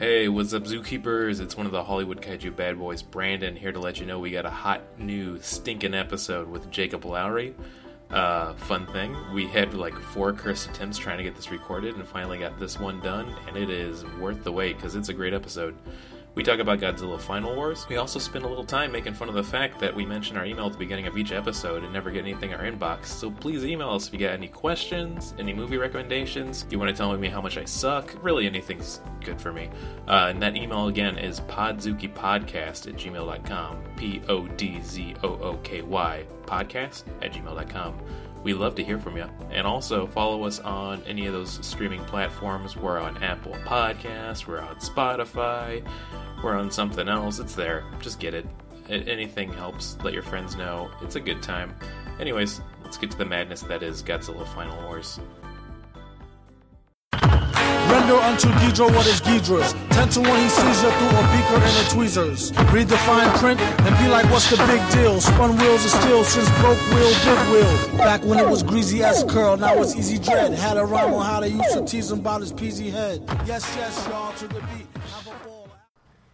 Hey, what's up, Zookeepers? It's one of the Hollywood Kaiju bad boys, Brandon, here to let you know we got a hot new stinking episode with Jacob Lowry. Uh, fun thing, we had like four cursed attempts trying to get this recorded and finally got this one done, and it is worth the wait because it's a great episode. We talk about Godzilla Final Wars. We also spend a little time making fun of the fact that we mention our email at the beginning of each episode and never get anything in our inbox. So please email us if you got any questions, any movie recommendations, you want to tell me how much I suck. Really, anything's good for me. Uh, and that email again is podzookypodcast at gmail.com. P O D Z O O K Y podcast at gmail.com. We love to hear from you. And also follow us on any of those streaming platforms. We're on Apple Podcasts, we're on Spotify, we're on something else. It's there. Just get it. Anything helps. Let your friends know. It's a good time. Anyways, let's get to the madness that is Godzilla Final Wars. Render unto Ghidra what is Ghidra's. Ten to one he sees you through a beaker and a tweezers. Read the fine print and be like, what's the big deal? Spun wheels of steel since broke wheel, big wheel. Back when it was greasy as curl, now it's easy dread. Had a rhyme on how they used to tease him about his peasy head. Yes, yes, y'all, to the beat.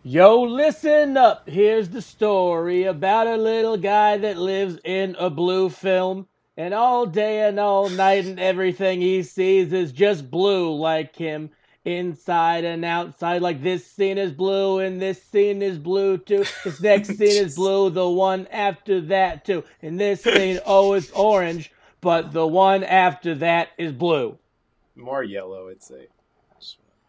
Yo, listen up. Here's the story about a little guy that lives in a blue film. And all day and all night, and everything he sees is just blue like him. Inside and outside, like this scene is blue, and this scene is blue too. This next scene is blue, the one after that too. And this scene, oh, it's orange, but the one after that is blue. More yellow, I'd say.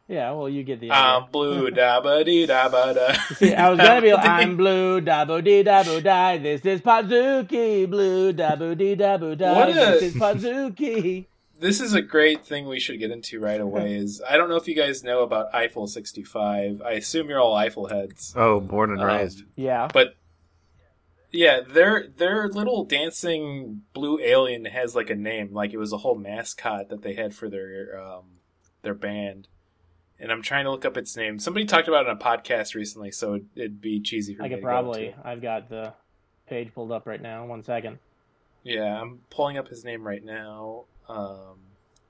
Yeah, well, you get the idea. I'm blue, da ba dee da ba da. See, I was gonna be like, I'm blue, dabo dee dabo die. This is Pazuki, blue, dabo dee dabo die. What a- This is Pazuki. This is a great thing we should get into right away. Is I don't know if you guys know about Eiffel 65. I assume you're all Eiffel heads. Oh, born and Um, raised. Yeah. But yeah, their their little dancing blue alien has like a name, like it was a whole mascot that they had for their um, their band. And I'm trying to look up its name. Somebody talked about it on a podcast recently, so it'd, it'd be cheesy for I me could to go probably. to. I've got the page pulled up right now. One second. Yeah, I'm pulling up his name right now. Um,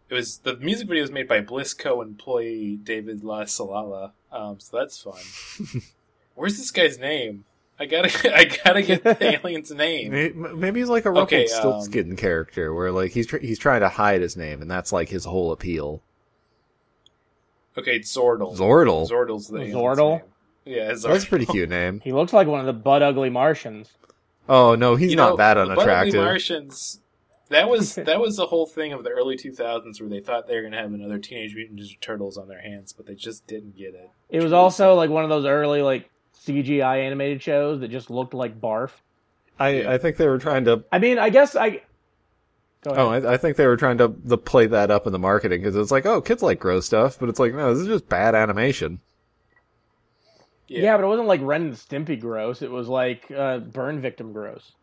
it was the music video was made by Blisco employee David La Salala. Um, so that's fun. Where's this guy's name? I gotta, I gotta get the alien's name. May- Maybe he's like a Okay, Rumpelstiltskin character, where like he's tr- he's trying to hide his name, and that's like his whole appeal. Okay, it's Zordel. Zordel. Zordal's the alien's Zordel? Yeah, Zordel. That's a pretty cute name. He looks like one of the butt ugly Martians. Oh no, he's You not know, that the Butt Ugly unattractive. Martians. That was that was the whole thing of the early 2000s where they thought they were gonna have another Teenage Mutant Ninja Turtles on their hands, but they just didn't get it. It was also like one of those early like CGI animated shows that just looked like barf. I Yeah. I think they were trying to. I mean, I guess I. Go ahead. Oh, I, I think they were trying to the, play that up in the marketing because it's like, oh, kids like gross stuff, but it's like, no, this is just bad animation. yeah. but it wasn't like Ren and Stimpy gross. It was like uh, burn victim gross.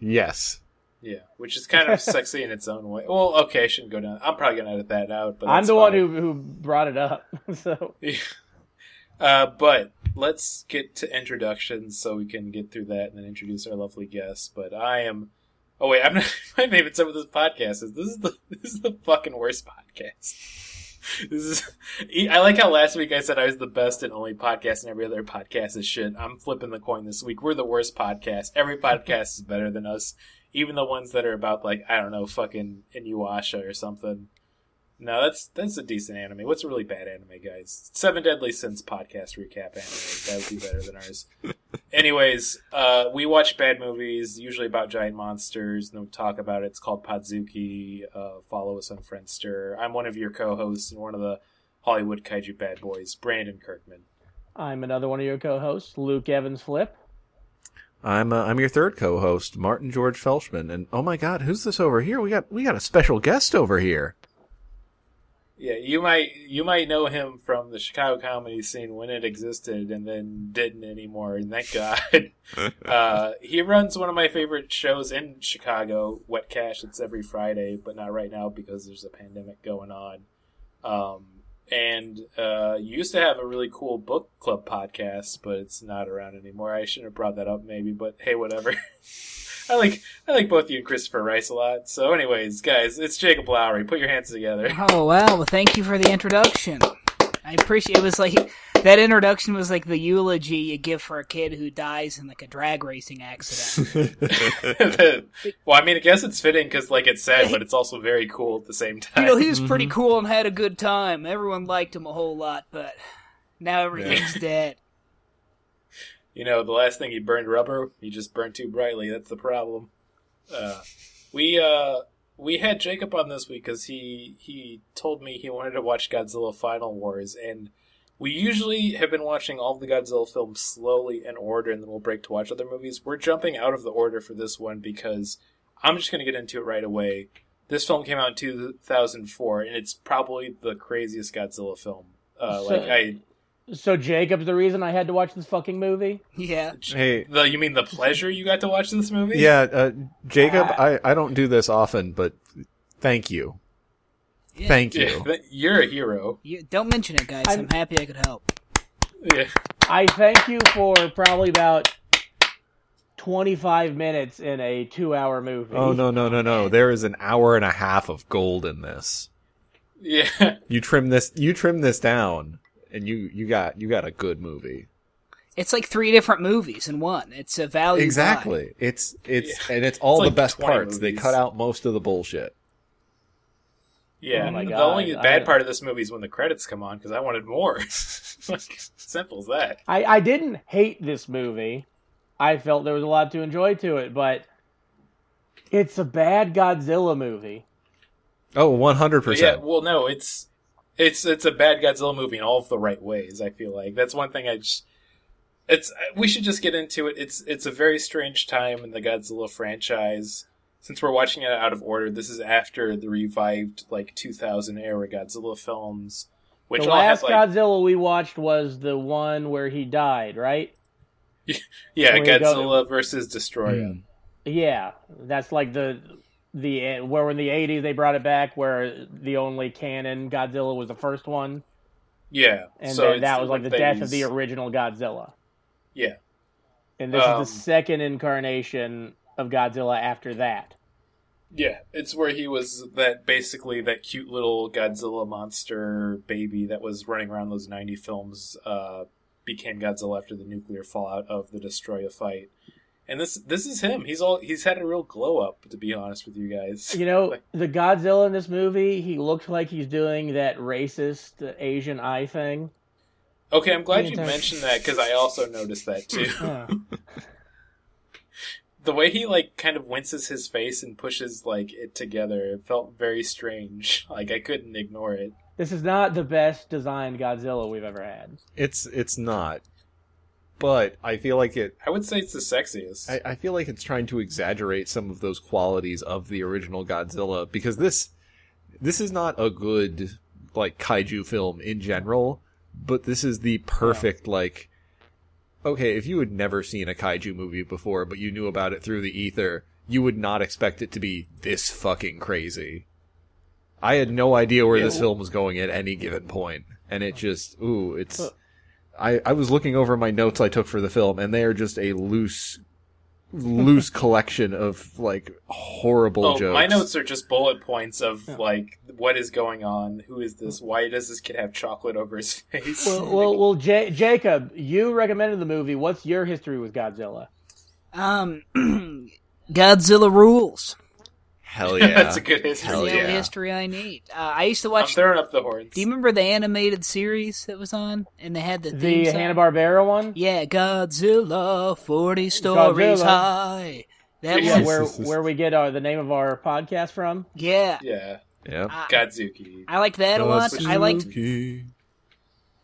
Yes. Yeah, which is kind of sexy in its own way. Well, okay, I shouldn't go down. I'm probably gonna edit that out. But I'm that's the one who who brought it up. so Uh, but let's get to introductions so we can get through that and then introduce our lovely guests. But I am. Oh wait, I'm not. My favorite some of this podcast is this is the this is the fucking worst podcast. This is. I like how last week I said I was the best and only podcast, and every other podcast is shit. I'm flipping the coin this week. We're the worst podcast. Every podcast is better than us, even the ones that are about like I don't know, fucking Inuyasha or something. No, that's that's a decent anime. What's a really bad anime, guys? Seven Deadly Sins podcast recap anime. That would be better than ours. Anyways, uh, we watch bad movies, usually about giant monsters, and we talk about it. It's called Podzooky. Uh, follow us on Friendster. I'm one of your co-hosts and one of the Hollywood kaiju bad boys, Brandon Kirkman. I'm another one of your co-hosts, Luke Evans Flip. I'm uh, I'm your third co-host, Martin George Felshman, and oh my God, who's this over here? We got we got a special guest over here. Yeah, you might you might know him from the Chicago comedy scene when it existed, and then didn't anymore. And thank God. uh, he runs one of my favorite shows in Chicago, Wet Cash. It's every Friday, but not right now because there's a pandemic going on. Um, and uh, you used to have a really cool book club podcast, but it's not around anymore. I shouldn't have brought that up, maybe, but hey, whatever. I like I like both you and Christopher Rice a lot. So, anyways, guys, it's Jacob Lowry. Put your hands together. Oh! Well, thank you for the introduction. I appreciate. It was like that introduction was like the eulogy you give for a kid who dies in like a drag racing accident. well, I mean, I guess it's fitting because like it's sad, but it's also very cool at the same time. you know, he was pretty mm-hmm. cool and had a good time. Everyone liked him a whole lot, but now everything's dead. You know, the last thing he burned rubber, he just burned too brightly. That's the problem. Uh, we uh, we had Jacob on this week because he he told me he wanted to watch Godzilla Final Wars, and we usually have been watching all the Godzilla films slowly in order, and then we'll break to watch other movies. We're jumping out of the order for this one because I'm just going to get into it right away. This film came out in 2004, and it's probably the craziest Godzilla film. Uh, like I, So Jacob's the reason I had to watch this fucking movie. Yeah. Hey, the you mean the pleasure you got to watch this movie? yeah, uh, Jacob, Uh, I, I don't do this often, but thank you. Yeah. Thank you. that- you're a hero. You, don't mention it, guys. I'm, I'm- happy I could help. Yeah. I thank you for probably about 25 minutes in a two-hour movie. Oh no no no no! There is an hour and a half of gold in this. Yeah. You trim this. You trim this down, and you you got you got a good movie. It's like three different movies in one. It's a value. buy. Exactly. It's it's Yeah. and it's all It's the like best 20 parts. They cut out most of the bullshit. Yeah. Oh my the God, only I- bad part of this movie is when the credits come on because I wanted more. like, simple as that. I, I didn't hate this movie. I felt there was a lot to enjoy to it, but it's a bad Godzilla movie. Oh, one hundred But yeah. percent. Well, no, it's it's it's a bad Godzilla movie in all of the right ways. I feel like that's one thing I just. It's we should just get into it. It's it's a very strange time in the Godzilla franchise. Since we're watching it out of order, this is after the revived like 2000 era Godzilla films, which the last had like Godzilla we watched was the one where he died, right? yeah where you go- Godzilla versus Destroyer. Yeah, that's like the the where in the '80s they brought it back, where the only canon Godzilla was the first one, Yeah, and so then that was like the death of the original Godzilla. Yeah, And this Um, is the second incarnation of Godzilla after that. yeah. It's where he was that basically that cute little Godzilla monster baby that was running around those '90 films. Uh, became Godzilla after the nuclear fallout of the Destroyer fight. And this this is him. He's all he's had a real glow up. To be honest with you guys, You know, Like- the Godzilla in this movie, he looks like he's doing that racist Asian eye thing. Okay, I'm glad you entire- mentioned that because I also noticed that too. Yeah. the way he like kind of winces his face and pushes like it together, it felt very strange. Like I couldn't ignore it. This is not the best designed Godzilla we've ever had. It's it's not, but I feel like it. I would say it's the sexiest. I, I feel like it's trying to exaggerate some of those qualities of the original Godzilla because this this is not a good like kaiju film in general, but this is the perfect like okay, if you had never seen a kaiju movie before but you knew about it through the ether, you would not expect it to be this fucking crazy. I had no idea where Yeah, this film was going at any given point, and it just ooh, it's I, I was looking over my notes I took for the film, and they are just a loose, loose collection of like horrible oh, jokes. my notes are just bullet points of like what is going on, who is this, why does this kid have chocolate over his face? Well, well, well J- Jacob, you recommended the movie. What's your history with Godzilla? Um, Godzilla rules. Hell yeah, that's a good history. Hell That's the yeah. history I need. Uh, I used to I'm watch. throwing up the horns. Do you remember the animated series that was on, and they had the The theme song? Hanna Barbera one. Yeah, Godzilla, forty stories Godzilla. high. That Yeah, was where where we get our the name of our podcast from. yeah. Yeah, yeah. I, Godzooky. I like that a lot. I liked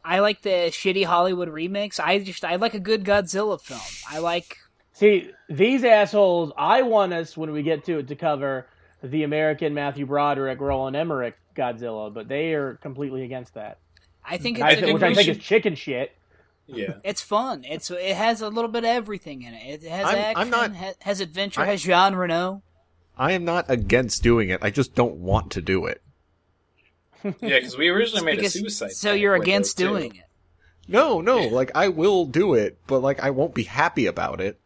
I like the shitty Hollywood remakes. I just I like a good Godzilla film. I like See, these assholes. I want us when we get to it to cover the American Matthew Broderick, Roland Emmerich Godzilla, but they are completely against that. I think I it's think think, which I think should- is chicken shit. Yeah, it's fun. It's it has a little bit of everything in it. It has I'm- action, I'm not- ha- has adventure, I- has Jean Reno. I am not against doing it. I just don't want to do it. yeah, because we originally made Because- a suicide. so you're window, against too. doing it. No, no. Like I will do it, but like I won't be happy about it.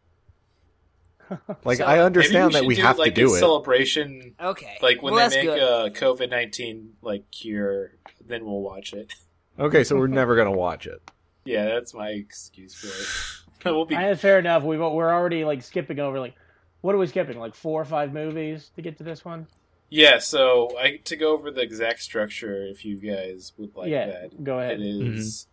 Like So, I understand we that we do, have like to do a it. celebration Okay. Like when well, they make good. a COVID nineteen like cure, then we'll watch it. Okay, so we're never gonna watch it. Yeah, that's my excuse for it. we'll be I that's fair enough. We've we're already like skipping over like what are we skipping? Like four or five movies to get to this one? Yeah, so I to go over the exact structure if you guys would like yeah, that. go ahead. It is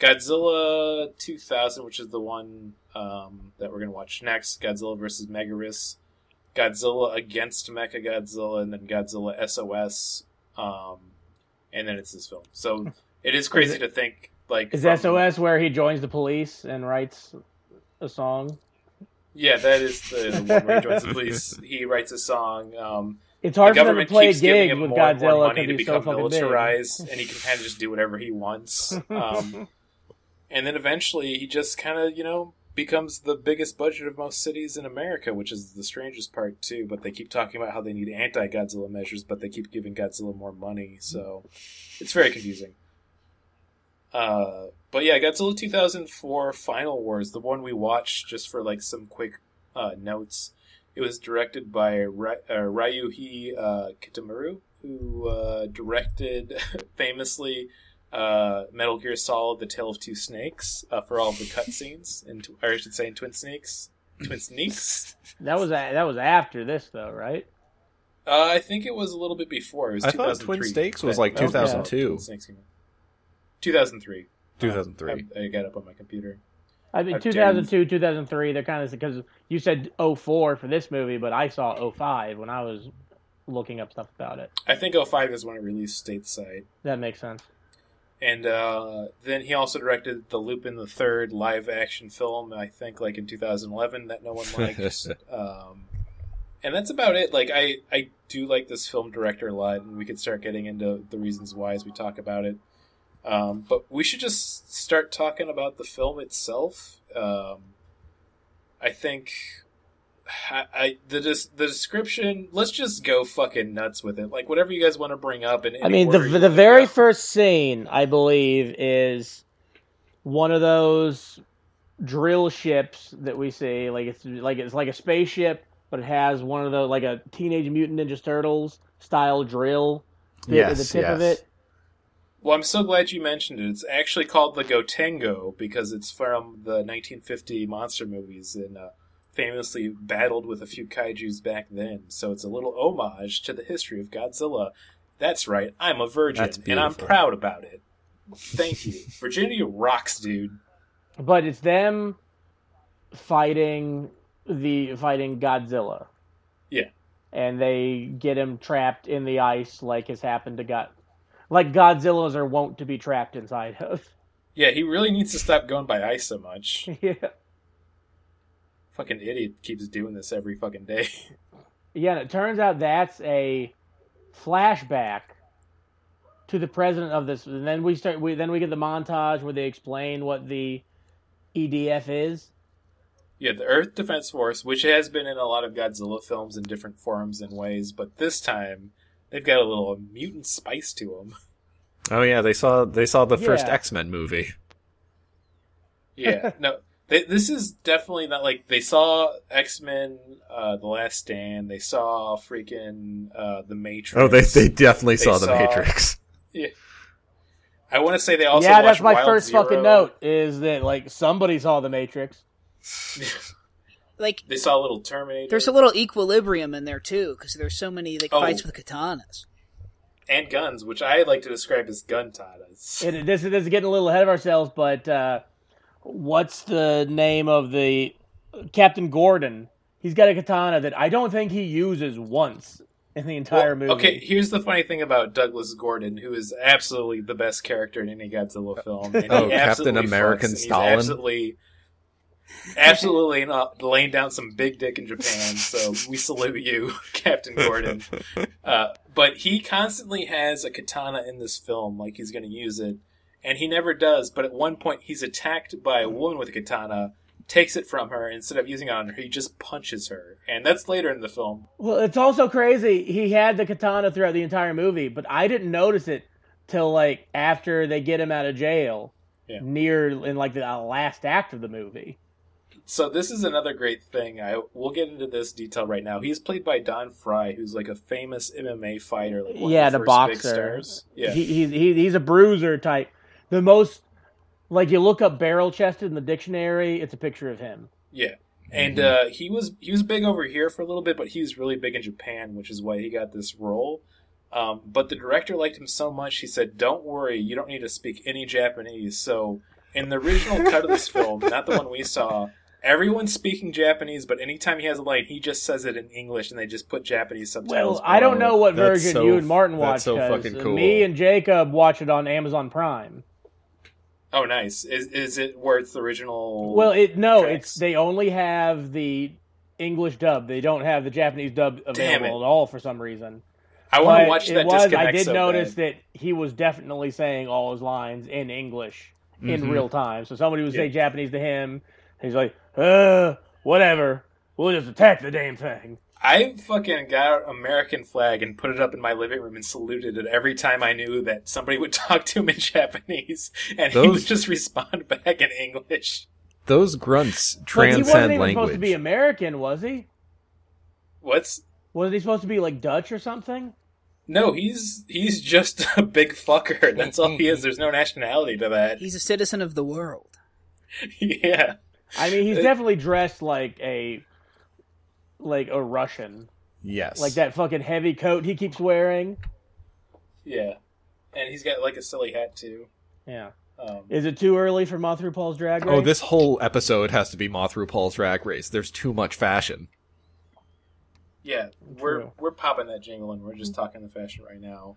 mm-hmm. Godzilla 2000, which is the one um, that we're going to watch next. Godzilla versus Megaguirus. Godzilla against Mecha Godzilla, and then Godzilla SOS. Um, and then it's this film. So it is crazy it- to think like Is from- SOS where he joins the police and writes a song? Yeah, that is the, the one where he joins the police. He writes a song. Um, It's the hard for them to government play keeps giving gigs him with more and more Godzilla money to because he's so become fucking big. militarized, and he can kind of just do whatever he wants. Um, and then eventually, he just kind of, you know, becomes the biggest budget of most cities in America, which is the strangest part too. But they keep talking about how they need anti-Godzilla measures, but they keep giving Godzilla more money, so it's very confusing. Uh, but yeah, Godzilla 2004 Final Wars, the one we watched just for like some quick uh, notes. It was directed by Ry- uh, Ryuhei uh, Kitamura, who uh, directed famously uh, Metal Gear Solid: The Tale of Two Snakes uh, for all of the cutscenes, in tw- or I should say, in Twin Snakes. Twin Snakes. That was a, that was after this though, right? Uh, I think it was a little bit before. It was I thought Twin Snakes was like 2002. Twin Snakes came out. 2003. 2003. I, I got up on my computer. I mean, 2002, 2003, they're kind of because you said 04 for this movie, but I saw 05 when I was looking up stuff about it. I think 05 is when it released stateside. That makes sense. And uh, then he also directed the Lupin the Third live action film, I think, like in 2011, that no one liked. um, and that's about it. Like, I, I do like this film director a lot, and we could start getting into the reasons why as we talk about it. Um, but we should just start talking about the film itself. Um, I think I, I the des- the description. Let's just go fucking nuts with it. Like whatever you guys want to bring up. And I mean, the the very first scene, I believe, is one of those drill ships that we see. Like it's like it's like a spaceship, but it has one of the like a Teenage Mutant Ninja Turtles style drill bit at the Yes, tip of yes. it. Well, I'm so glad you mentioned it. It's actually called the Gotengo because it's from the 1950 monster movies in. uh, famously battled with a few kaiju's back then. So it's a little homage to the history of Godzilla. That's right, I'm a virgin, and I'm proud about it. Thank you. Virginia rocks, dude. But it's them fighting the fighting Godzilla. Yeah. And they get him trapped in the ice like has happened to God like Godzillas are wont to be trapped inside of. Yeah, he really needs to stop going by ice so much. yeah. Fucking idiot keeps doing this every fucking day. Yeah, and it turns out that's a flashback to the president of this and then we start we then we get the montage where they explain what the EDF is. Yeah, the Earth Defense Force, which has been in a lot of Godzilla films in different forms and ways, but this time they've got a little mutant spice to them. Oh yeah, they saw they saw the first X Men movie. Yeah, no, they, this is definitely not like they saw X Men, uh, The Last Stand. They saw freaking uh, the Matrix. Oh, they they definitely They saw the saw- Matrix. I want to say they also. yeah, that's watched my Wild first Zero. fucking note is that like somebody saw the Matrix. Like, They saw a little Terminator. there's a little equilibrium in there too, because there's so many like Oh. fights with katanas. and guns, which I like to describe as gun katas. It, this, this is getting a little ahead of ourselves, but uh, what's the name of the Captain Gordon? He's got a katana that I don't think he uses once in the entire Well, movie. Okay, here's the funny thing about Douglas Gordon, who is absolutely the best character in any Godzilla film. And Oh, Captain American fucks, he's Stalin? Absolutely, absolutely not laying down some big dick in Japan. So we salute you, Captain Gordon. Uh, but he constantly has a katana in this film, like he's going to use it, and he never does. But at one point, he's attacked by a woman with a katana. Takes it from her instead of using it on her, he just punches her, and that's later in the film. Well, it's also crazy. He had the katana throughout the entire movie, but I didn't notice it till like after they get him out of jail, Yeah. near in like the uh, last act of the movie. So this is another great thing. I we'll get into this detail right now. He's played by Don Frye, who's like a famous MMA fighter, like yeah, the the, boxer. Yeah, He, he, he, he's a bruiser type. The most Like you look up barrel chested in the dictionary, it's a picture of him. Yeah. And uh, he was he was big over here for a little bit, but he was really big in Japan, which is why he got this role. Um, but the director liked him so much, he said, "Don't worry, you don't need to speak any Japanese." So, in the original cut of this film, not the one we saw, everyone's speaking Japanese, but anytime he has a line, he just says it in English, and they just put Japanese subtitles. Well, I don't know what That's version so- you and Martin that's watched. so 'cause fucking cool. Me and Jacob watch it on Amazon Prime. Oh, nice. Is is it where it's the original? Well, it no, tracks? it's they only have the English dub. They don't have the Japanese dub available at all for some reason. I want to watch it that. was. I did so notice bad. that he was definitely saying all his lines in English in Mhm. real time. So somebody would say Mm-hmm. Yeah. Japanese to him. He's like, uh, whatever. We'll just attack the damn thing. I fucking got an American flag and put it up in my living room and saluted it every time I knew that somebody would talk to him in Japanese, and he would just respond back in English. Those grunts But he wasn't even language. supposed to be American, was he? What's Was he supposed to be like Dutch or something? no? He's he's just a big fucker. That's all he is. There's no nationality to that. He's a citizen of the world. yeah, I mean, he's Uh, definitely dressed like a like a Russian, yes. like that fucking heavy coat he keeps wearing. yeah, and he's got like a silly hat too. Yeah. Um, Is it too early for Moth RuPaul's Drag Race? Oh, this whole episode has to be Moth RuPaul's Drag Race. There's too much fashion. Yeah, we're True. we're popping that jingle and we're just talking the fashion right now.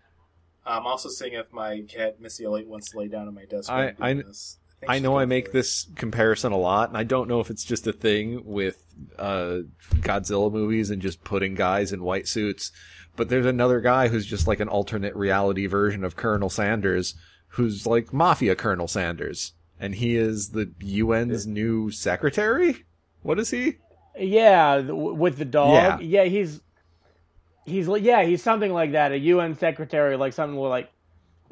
I'm also seeing if my cat Missy Elliott wants to lay down on my desk. while I- I'm this. think I know I make this comparison a lot, and I don't know if it's just a thing with uh, Godzilla movies and just putting guys in white suits. But there's another guy who's just like an alternate reality version of Colonel Sanders, who's like Mafia Colonel Sanders, and he is the UN's new secretary. What is he? Yeah, th- with the dog. Yeah. Yeah, he's he's yeah, he's something like that, a UN secretary, like something like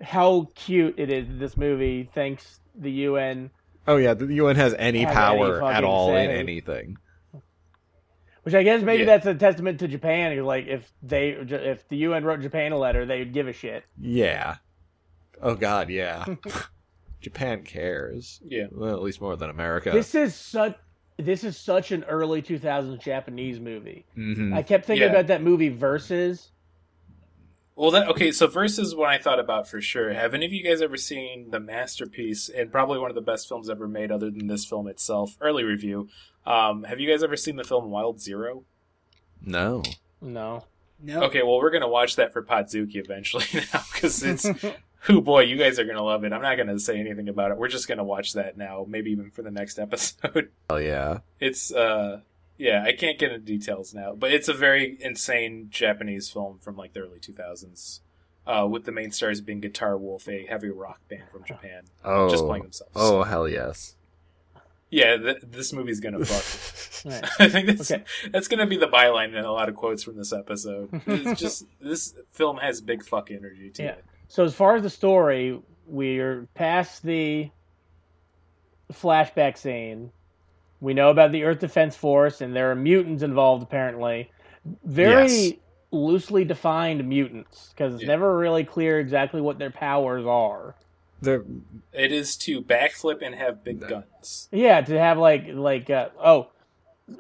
how cute it is this movie thanks the UN, Oh yeah, the UN has any Have any power at fucking all in anything. which I guess maybe Yeah. that's a testament to Japan. Like if they if the UN wrote Japan a letter, they would give a shit. Yeah. Oh god, yeah. Japan cares. Yeah. Well, at least more than America. This is such this is such an early 2000s Japanese movie. Mhm. I kept thinking Yeah. about that movie Versus. Well, that okay. So versus what I thought about for sure. Have any of you guys ever seen the masterpiece and probably one of the best films ever made, other than this film itself? Early review. Um, have you guys ever seen the film Wild Zero? No. No. No. Okay, well we're gonna watch that for Podzooky eventually now because it's. Who boy, you guys are gonna love it. I'm not gonna say anything about it. We're just gonna watch that now, maybe even for the next episode. Oh yeah. It's uh yeah, I can't get into details now, but it's a very insane Japanese film from like the early 2000s. Uh, with the main stars being Guitar Wolf, a heavy rock band from Japan, Oh. just playing themselves. Oh hell yes. Yeah, th- this movie's gonna fuck. Right. I think that's Okay. that's gonna be the byline in a lot of quotes from this episode. It's just this film has big fuck energy to Yeah. it. So as far as the story, we're past the flashback scene. We know about the Earth Defense Force, and there are mutants involved. Apparently, very Yes. loosely defined mutants because it's Yeah. never really clear exactly what their powers are. They're It is to backflip and have big guns. Yeah, to have like like uh, oh,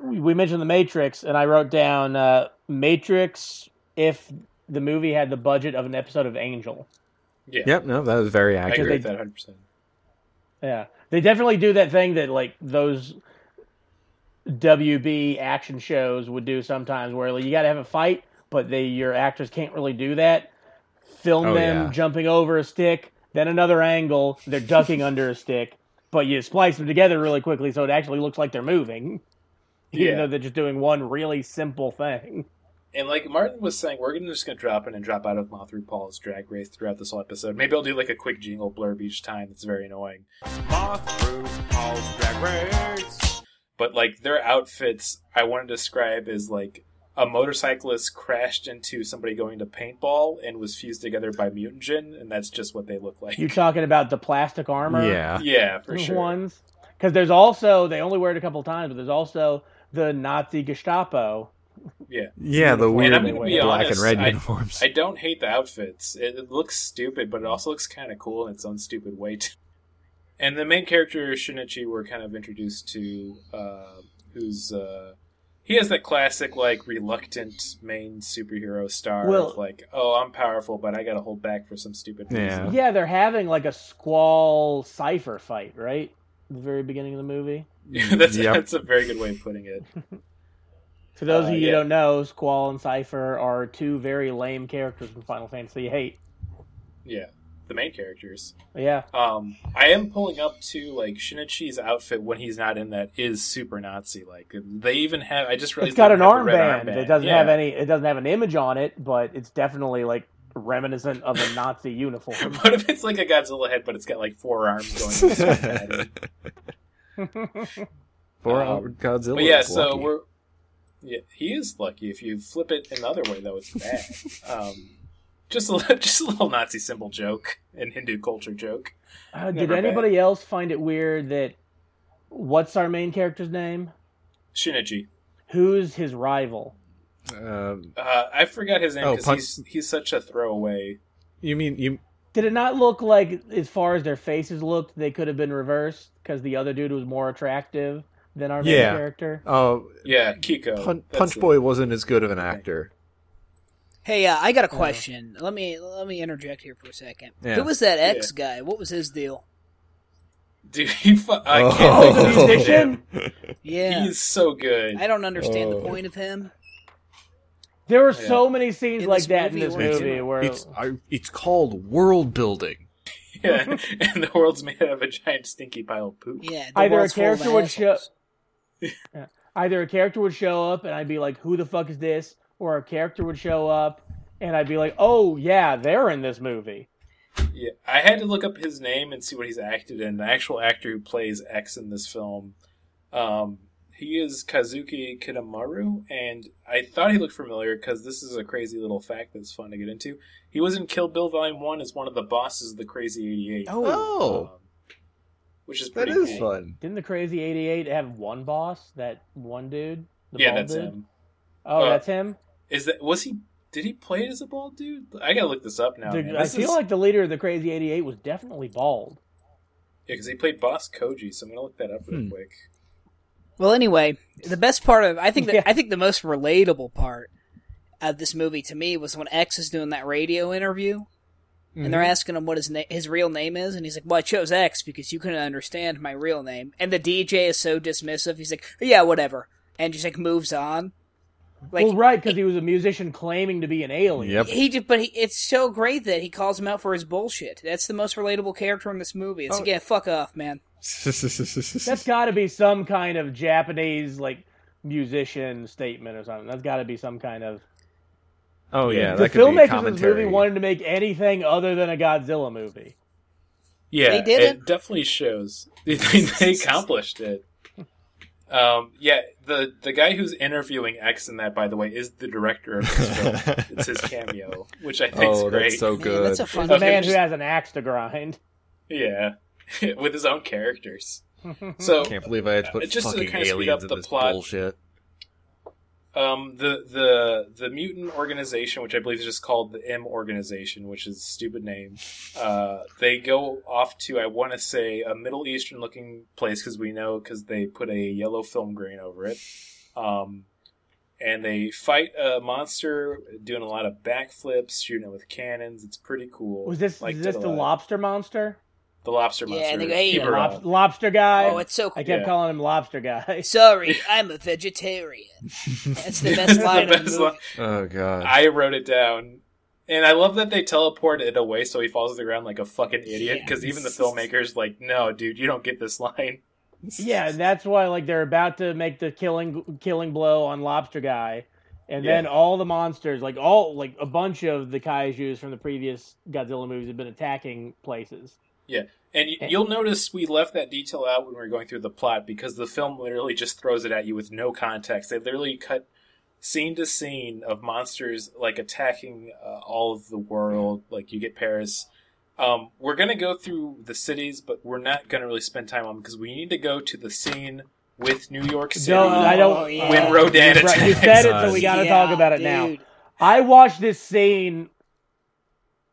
we we mentioned the Matrix, and I wrote down uh, Matrix if the movie had the budget of an episode of Angel. Yeah, Yep, no, that was very I agree accurate. with that 100. percent Yeah, they definitely do that thing that like those WB action shows would do sometimes, where like, you got to have a fight, but they your actors can't really do that. Film Oh, them yeah. jumping over a stick, then another angle, they're ducking under a stick, but you splice them together really quickly so it actually looks like they're moving, even Yeah. though they're just doing one really simple thing. And like Martin was saying, we're gonna just gonna drop in and drop out of Moth Paul's drag race throughout this whole episode. Maybe I'll do like a quick jingle blurb each time. It's very annoying. Moth Paul's Drag Race. But like their outfits, I want to describe as like a motorcyclist crashed into somebody going to paintball and was fused together by mutagen, and that's just what they look like. You're talking about the plastic armor? Yeah. yeah, for sure. ones. Because there's also they only wear it a couple times, but there's also the Nazi Gestapo. Yeah, Yeah, the And weird I'm gonna black honest, and red I- uniforms. I don't hate the outfits. It, it looks stupid, but it also looks kind of cool in its own stupid way. Too. And the main character Shinichi we're kind of introduced to, uh, who's uh, he has that classic like reluctant main superhero star Well- of like, oh, I'm powerful, but I got to hold back for some stupid Yeah. reason. Yeah, they're having like a squall Seifer fight, right? At the very beginning of the movie. that's Yep. that's a very good way of putting it. For those Uh, of you who yeah. don't know, Squall and Seifer are two very lame characters from Final Fantasy VIII. Yeah, the main characters. Yeah, Um, I am pulling up to like Shinichi's outfit when he's not in that is super Nazi like. They even have. I just realized it's got an have the red armband. It doesn't Yeah. have any. It doesn't have an image on it, but it's definitely like reminiscent of a Nazi uniform. What if it's like a Godzilla head, but it's got like four arms going? It's For Um, our Godzilla. But yeah, so lucky. we're. Yeah, he is lucky. If you flip it another way, though, it's bad. um, just a just a little Nazi symbol joke and Hindu culture joke. Uh, did Never bad. anybody else find it weird that what's our main character's name? Shinichi. Who's his rival? Um, Uh, I forgot his name Oh, because Pun- he's he's such a throwaway. you mean you? Did it not look like, as far as their faces looked, they could have been reversed because the other dude was more attractive than our main character? Oh, Yeah, Kiko. Pun- That's Punch the- Boy wasn't as good of an actor. Hey, uh, I got a question. Let me let me interject here for a second. Yeah. Who was that X guy? What was his deal? Dude, he fu- I Oh. can't think of his Musician? name. Yeah, He's so good. I don't understand Oh. the point of him. There were Yeah. so many scenes In like that movie in this or movie general? where It's I, it's called world building. Yeah, and the world's made out of a giant stinky pile of poop. Yeah, Either a world's full of character would show- assholes. either a character would show up and I'd be like, "Who the fuck is this?" Or a character would show up and I'd be like, "Oh yeah, they're in this movie." Yeah, I had to look up his name and see what he's acted in. The actual actor who plays X in this film, um, he is Kazuki Kitamura, and I thought he looked familiar because this is a crazy little fact that's fun to get into. He was in Kill Bill Volume One as one of the bosses of the Crazy Eighty Eight. Oh, Oh, which is that pretty is cool. fun. Didn't the Crazy Eighty Eight have one boss? That one dude? The Yeah, that's dude? him. Oh, Uh, that's him. Is that was he? Did he play it as a bald dude? I gotta look this up now. The- man. I This feel is- like the leader of the Crazy Eighty Eight was definitely bald. Yeah, because he played Boss Koji, so I'm gonna look that up real Hmm. quick. Well, anyway, the best part of I think that Yeah. I think the most relatable part of this movie to me was when X is doing that radio interview, and they're asking him what his na- his real name is, and he's like, "Well, I chose X because you couldn't understand my real name." And the DJ is so dismissive. He's like, "Yeah, whatever," and just like moves on. Like well, right, because he was a musician claiming to be an alien. Yep. he just, but he, it's so great that he calls him out for his bullshit. That's the most relatable character in this movie. It's Oh. like, yeah, fuck off, man. That's got to be some kind of Japanese like musician statement or something. That's got to be some kind of. oh yeah, the that could be filmmakers of this movie wanted to make anything other than a Godzilla movie. Yeah, They did it it? definitely shows. they, they accomplished it. Um, yeah, the the guy who's interviewing X in that, by the way, is the director of this film. it's his cameo, which I think is oh, great. that's so Man, good. that's a fun. The Okay, man just- who has an axe to grind. Yeah, with his own characters. So I Can't believe I had to put Just to fucking kinda aliens up in the this plot. bullshit. Um, the the the mutant organization, which I believe is just called the M organization, which is a stupid name. Uh, they go off to I want to say a Middle Eastern looking place because we know because they put a yellow film grain over it. Um, and they fight a monster, doing a lot of backflips, shooting it with cannons. It's pretty cool. Was this Liked is this the lobster monster? The lobster Yeah, and they go, "Hey, Keep Lob- lobster guy. Oh, it's so cool. I kept Yeah. calling him lobster guy. Sorry, I'm a vegetarian. That's the best The line in the best movie. line. Oh god. I wrote it down. And I love that they teleport it away so he falls to the ground like a fucking idiot. Yeah. Because even the filmmaker's like, no, dude, you don't get this line. Yeah, and that's why like they're about to make the killing killing blow on Lobster Guy, and then all the monsters, like all like a bunch of the kaiju's from the previous Godzilla movies, have been attacking places. Yeah. And y- you'll notice we left that detail out when we were going through the plot because the film literally just throws it at you with no context. They literally cut scene to scene of monsters like attacking uh, all of the world. Like you get Paris. Um, we're gonna go through the cities, but we're not gonna really spend time on them because we need to go to the scene with New York City. No, I don't. Oh, yeah. When Rodan Right, you said it, so we got to Yeah, talk about it now. I watched this scene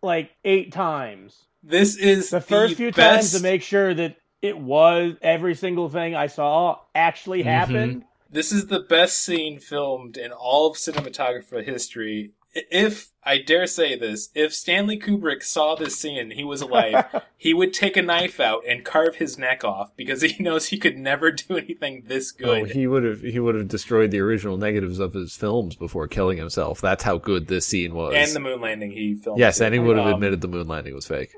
like eight times. This is The first few best... times to make sure that it was every single thing I saw actually Mm-hmm. happened. This is the best scene filmed in all of cinematographer history. If I dare say this, if Stanley Kubrick saw this scene and he was alive, he would take a knife out and carve his neck off because he knows he could never do anything this good. Oh, good. he would have he would have destroyed the original negatives of his films before killing himself. That's how good this scene was. and the moon landing he filmed. yes, and he would have Um, admitted the moon landing was fake.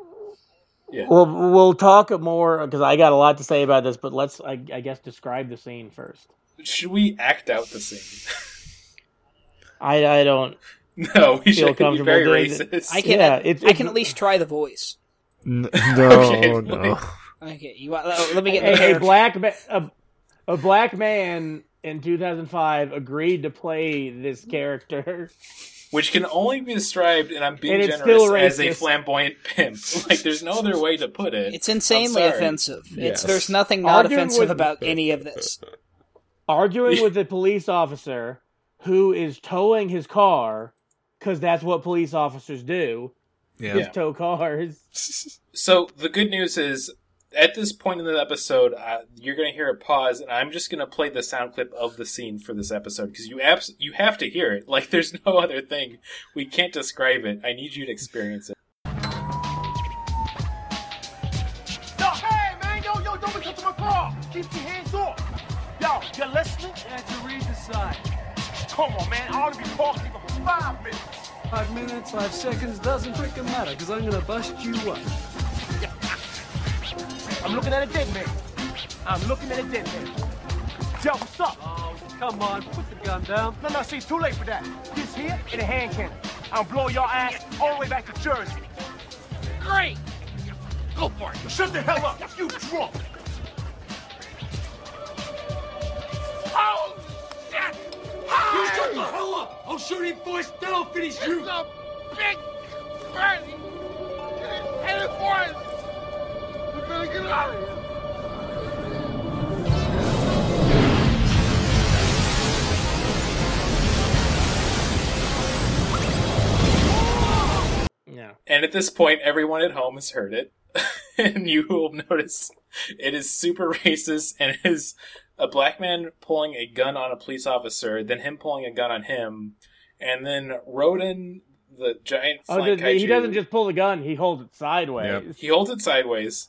Well, we'll talk more because I got a lot to say about this, but let's, I, I guess, describe the scene first. Should we act out the scene? I, I don't. no, we Feel should be comfortable very doing it. I can Yeah, I, it's- I can it's- at least try the voice. No, Okay, no. Okay, you want, uh, let me get A, a black ma- a, a black man in 2005 agreed to play this character. which can only be described, and I'm being And generous, as a flamboyant pimp. Like, there's no other way to put it. It's insanely I'm sorry. offensive. It's there's nothing not Arguing offensive with- about any of this. arguing with a police officer who is towing his car because that's what police officers do Yeah. Yeah. tow cars So the good news is, at this point in the episode, uh, you're going to hear a pause, and I'm just going to play the sound clip of the scene for this episode because you abs- you have to hear it. Like, there's no other thing. We can't describe it. I need you to experience it. Yo, hey, man, yo, yo, don't be touching my car. Keep your hands off. Yo, you're listening? And to read the sign. Come on, man. I ought to be parked here for five minutes. Five minutes, five seconds, doesn't freaking matter, because I'm gonna bust you up. I'm looking at a dead man. I'm looking at a dead man. Yo, what's up? Oh, come on, put the gun down. No, no, see, too late for that. This here and a hand cannon. I'll blow your ass all the way back to Jersey. Great. Go for it. Shut the hell up. You drunk. Oh, shit. You shut the hell up. I'll shoot him first, then I'll finish you. It's a big party. Headed for us. Yeah. And at this point, everyone at home has heard it, and you will notice it is super racist, and it is a black man pulling a gun on a police officer, then him pulling a gun on him, and then Rodan, the giant oh, flying the- he doesn't just pull the gun he holds it sideways. He holds it sideways.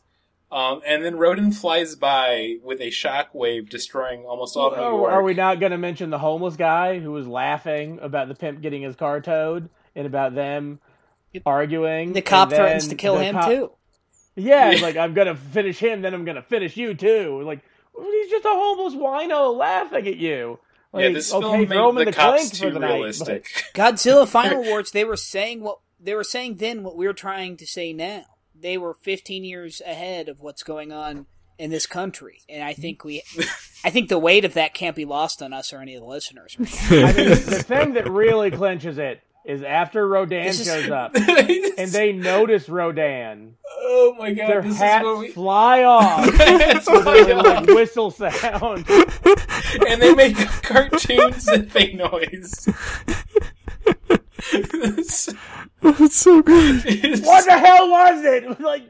Um, and then Rodan flies by with a shockwave, destroying almost all of New Are, York. are we not going to mention the homeless guy who was laughing about the pimp getting his car towed and about them arguing? The cop threatens to kill him cop- too. Yeah, it's like I'm gonna finish him, then I'm gonna finish you too. Like he's just a homeless wino laughing at you. Like, yeah, this okay, film made the the cops too for the night, realistic. Godzilla Final Wars, they were saying what they were saying then what we're trying to say now. They were 15 years ahead of what's going on in this country, and I think we, I think the weight of that can't be lost on us or any of the listeners. but- I mean, the thing that really clinches it is after Rodan This is- shows up and they notice Rodan, oh my god, their this hats is what we. fly off It's with my a like, whistle sound. and they make cartoons that make noise. This That's so good. is- what the hell was it? It like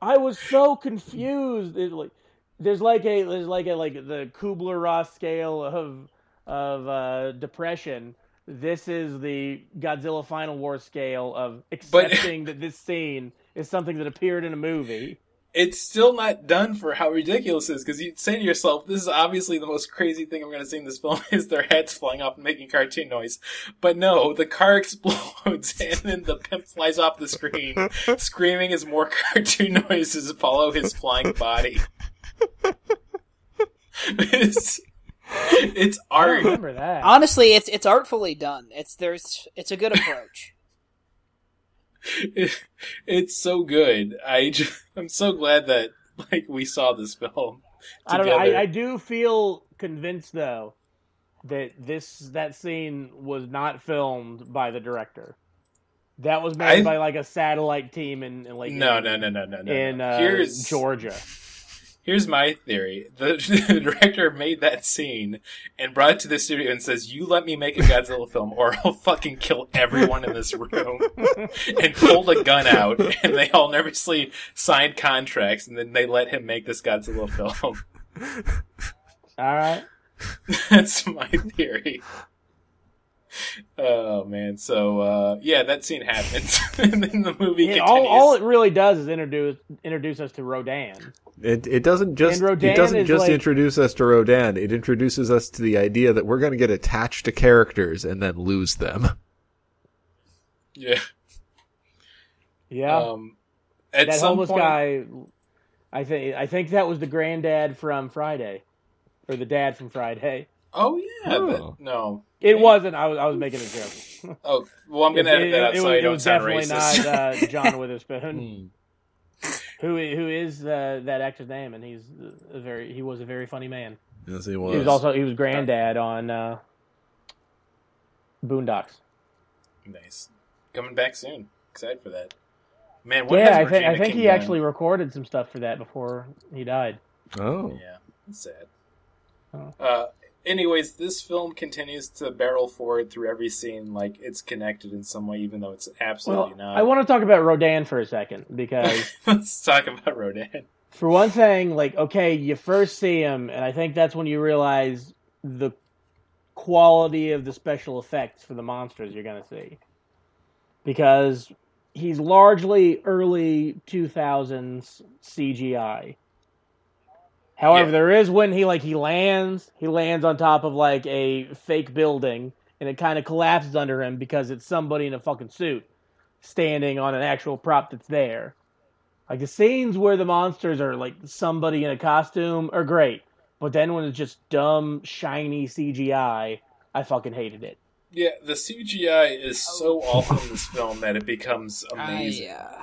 I was so confused. It, like there's like a there's like a like the Kubler Ross scale of of uh, depression. This is the Godzilla Final War scale of accepting that this scene is something that appeared in a movie. It's still not done for how ridiculous it is because you say to yourself, "This is obviously the most crazy thing I'm going to see in this film is their heads flying off and making cartoon noise." But no, the car explodes and then the pimp flies off the screen, screaming as more cartoon noises follow his flying body. it's it's I art. remember that. Honestly, it's it's artfully done. It's there's it's a good approach. It- it's so good. I just, I'm so glad that like we saw this film. I don't know. I, I do feel convinced though that this that scene was not filmed by the director. That was made I- by like a satellite team in, in like no, in, no, no, no, no, no. in no. uh, Here's Georgia. Here's my theory: the, the director made that scene and brought it to the studio and says, "You let me make a Godzilla film, or I'll fucking kill everyone in this room." and pulled a gun out, and they all nervously signed contracts, and then they let him make this Godzilla film. All right. That's my theory. Oh man, so uh, yeah, that scene happens, and then the movie And continues. all, all it really does is introduce introduce us to Rodan. It it doesn't just it doesn't just like- introduce us to Rodan. It introduces us to the idea that we're going to get attached to characters and then lose them. yeah. Yeah, Um, at that some homeless point, guy. I think I think that was the granddad from Friday, or the dad from Friday. Oh yeah, Oh. but- no. It wasn't. I was I was making a joke. Oh well, I'm gonna edit that out it, so was, I it don't was sound definitely racist. not uh, John Witherspoon. who who is uh, that actor's name? And he's a very he was a very funny man. Yes, he was. He was also he was granddad on uh, Boondocks. nice. Coming back soon. Excited for that. Man, what yeah, I think I think he done? actually recorded some stuff for that before he died. Oh, Yeah, it's sad. Oh. Uh, anyways, this film continues to barrel forward through every scene like it's connected in some way, even though it's Well, absolutely not. I want to talk about Rodan for a second because, Let's talk about Rodan. for one thing, like okay, you first see him, and I think that's when you realize the quality of the special effects for the monsters you're gonna see, because he's largely early 2000s CGI. However, Yeah. there is when he like he lands, he lands on top of like a fake building, and it kind of collapses under him because it's somebody in a fucking suit standing on an actual prop that's there. Like the scenes where the monsters are like somebody in a costume are great, but then when it's just dumb, shiny CGI, I fucking hated it. Yeah, the CGI is so Oh. awful in this film that it becomes amazing. I, uh,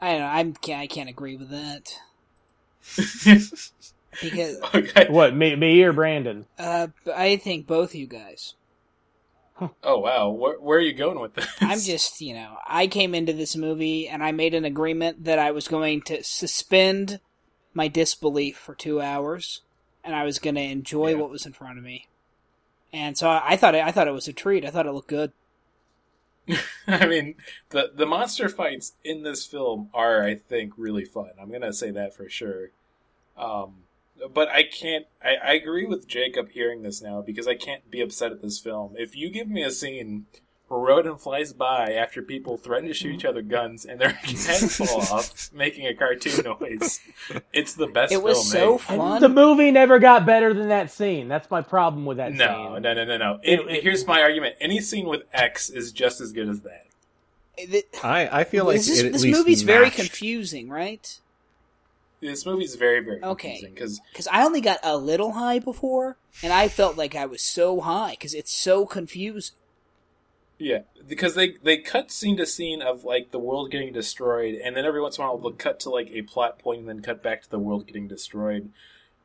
I don't know. I'm, I can't agree with that because okay. What me, me or Brandon? uh, I think both of you guys. Oh wow, where, where are you going with this? I'm just, you know, I came into this movie and I made an agreement that I was going to suspend my disbelief for two hours, and I was going to enjoy Yeah. what was in front of me. And so I, I thought it, I thought it was a treat. I thought it looked good. I mean, the the monster fights in this film are, I think, really fun. I'm gonna say that for sure. Um, but I can't. I, I agree with Jacob hearing this now because I can't be upset at this film. If you give me a scene Rodan flies by after people threaten to shoot each other guns and their heads fall off, making a cartoon noise, it's the best. It was film so made. fun. The movie never got better than that scene. That's my problem with that No, scene. no, no, no, no. It, It- it- here's my argument: any scene with X is just as good as that. It- I I feel like this it at this least movie's very confusing, right? This movie's very, very Okay. confusing because Because I only got a little high before, and I felt like I was so high because it's so confusing. Yeah, because they they cut scene to scene of like the world getting destroyed, and then every once in a while they'll cut to like a plot point, and then cut back to the world getting destroyed.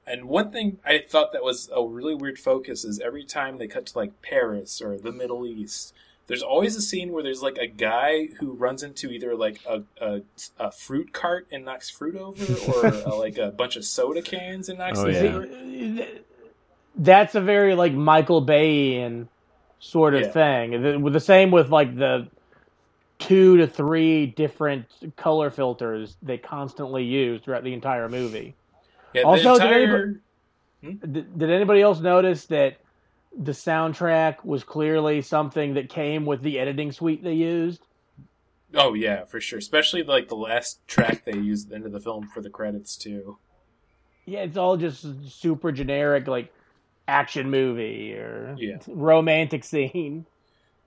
And one thing I thought that was a really weird focus is every time they cut to like Paris or the Middle East, there's always a scene where there's like a guy who runs into either like a a, a fruit cart and knocks fruit over, or uh like a bunch of soda cans and knocks Oh, them yeah. over. That's a very like Michael Bayian sort of Yeah. thing. The, the same with like the two to three different color filters they constantly use throughout the entire movie. Yeah, Also, did entire hmm? Did, did anybody else notice that the soundtrack was clearly something that came with the editing suite they used? Oh yeah, for sure. Especially like the last track they used at the end of the film for the credits too. Yeah, it's all just super generic, like action movie or Yeah. romantic scene.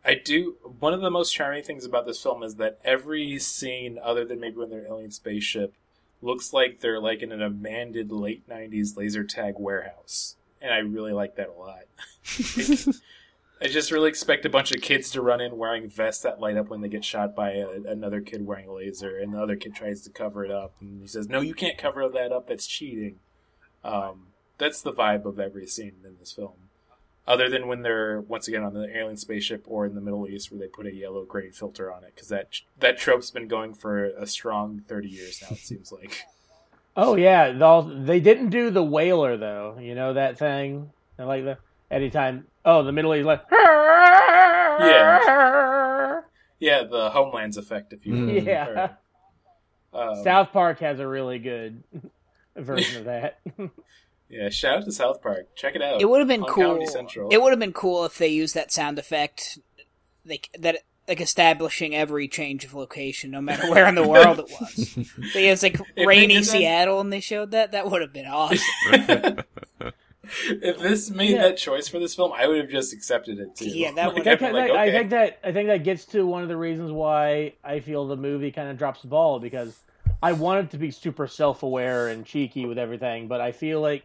I do. One of the most charming things about this film is that every scene, other than maybe when they're in an alien spaceship, looks like they're like in an abandoned late '90s laser tag warehouse, and I really like that a lot. I just really expect a bunch of kids to run in wearing vests that light up when they get shot by a, another kid wearing a laser, and the other kid tries to cover it up, and he says, "No, you can't cover that up. That's cheating." Um, that's the vibe of every scene in this film other than when they're once again on the alien spaceship or in the Middle East where they put a yellow grade filter on it because that that trope's been going for a strong thirty years now. It seems like. Oh yeah, the, they didn't do the whaler though. You know that thing, I like the anytime. Oh, the Middle East like. Yeah. Yeah, the Homelands effect, if you will. Mm. Yeah. Or, um, South Park has a really good version of that. Yeah, shout out to South Park. Check it out. It would have been cool. Comedy Central. It would have been cool if they used that sound effect, like that, like establishing every change of location, no matter where in the world it was. They was like they rainy did that- Seattle, and they showed that. That would have been awesome. if this made Yeah. that choice for this film, I would have just accepted it too. Yeah, that Like, would- I'd That be like, of- I think that I think that gets to one of the reasons why I feel the movie kind of drops the ball because I wanted to be super self-aware and cheeky with everything, but I feel like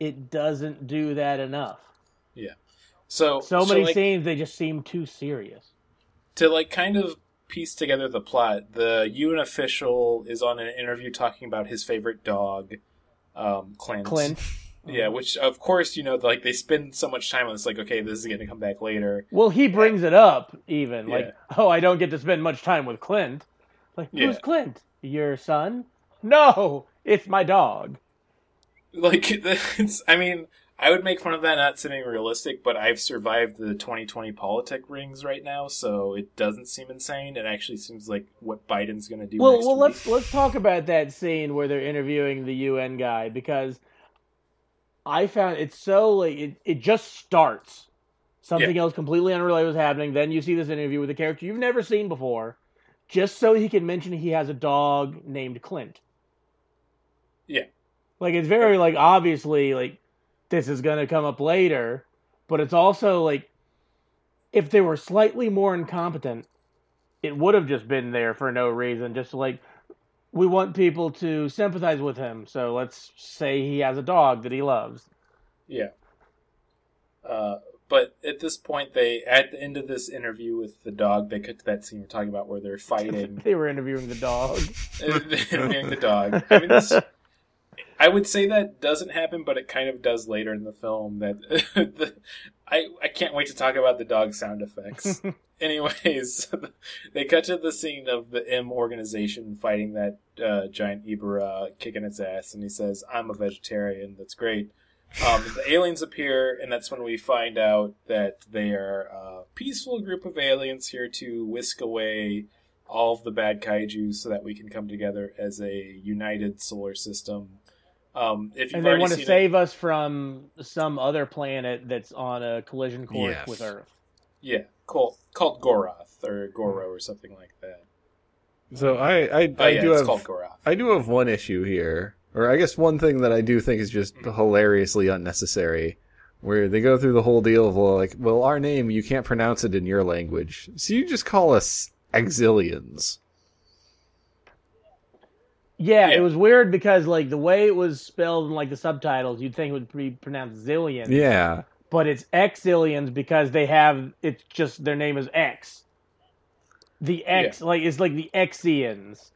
it doesn't do that enough. Yeah. So So many like, scenes they just seem too serious. to like kind of piece together the plot. The UN official is on an interview talking about his favorite dog, um, Clint. Clint. Yeah, which of course you know, like they spend so much time on this. Like, okay, this is going to come back later. Well, he brings it up even like, "Oh, I don't get to spend much time with Clint." Like, who's Yeah. Clint? Your son? No, it's my dog. Like, it's. I mean, I would make fun of that not seeming realistic, but I've survived the 2020 politic rings right now, so it doesn't seem insane. It actually seems like what Biden's going to do. Well, well, week. let's let's talk about that scene where they're interviewing the UN guy because I found it's so like it, it just starts. Something else completely unrelated was happening. Then you see this interview with a character you've never seen before, just so he can mention he has a dog named Clint. Yeah. Like it's very like obviously like this is gonna come up later, but it's also like if they were slightly more incompetent, it would have just been there for no reason. Just like we want people to sympathize with him, so let's say he has a dog that he loves. Yeah. Uh, but at this point, they at the end of this interview with the dog, they cut to that scene we're talking about where they're fighting, They were interviewing the dog. interviewing the dog. I mean, this. I would say that doesn't happen, but it kind of does later in the film. That the, I I can't wait to talk about the dog sound effects. Anyways, they cut to the scene of the M organization fighting that uh, giant Ebirah, kicking its ass, and he says, "I'm a vegetarian." That's great. Um, the aliens appear, and that's when we find out that they are a peaceful group of aliens here to whisk away all of the bad kaiju so that we can come together as a united solar system. Um, if you've and they want to seen it- save us from some other planet that's on a collision course Yes. with Earth. yeah, called called Gorath or Goro or something like that. So I I, Oh I yeah, do it's have called Gorath. I do have one issue here, or I guess one thing that I do think is just hilariously unnecessary, where they go through the whole deal of well, like, well, our name you can't pronounce it in your language, so you just call us exilians. Yeah, Yeah. it was weird because like the way it was spelled in like the subtitles, you'd think it would be pronounced zillion. Yeah, but it's Exilians because they have it's just their name is X. The X like it's like the Exians.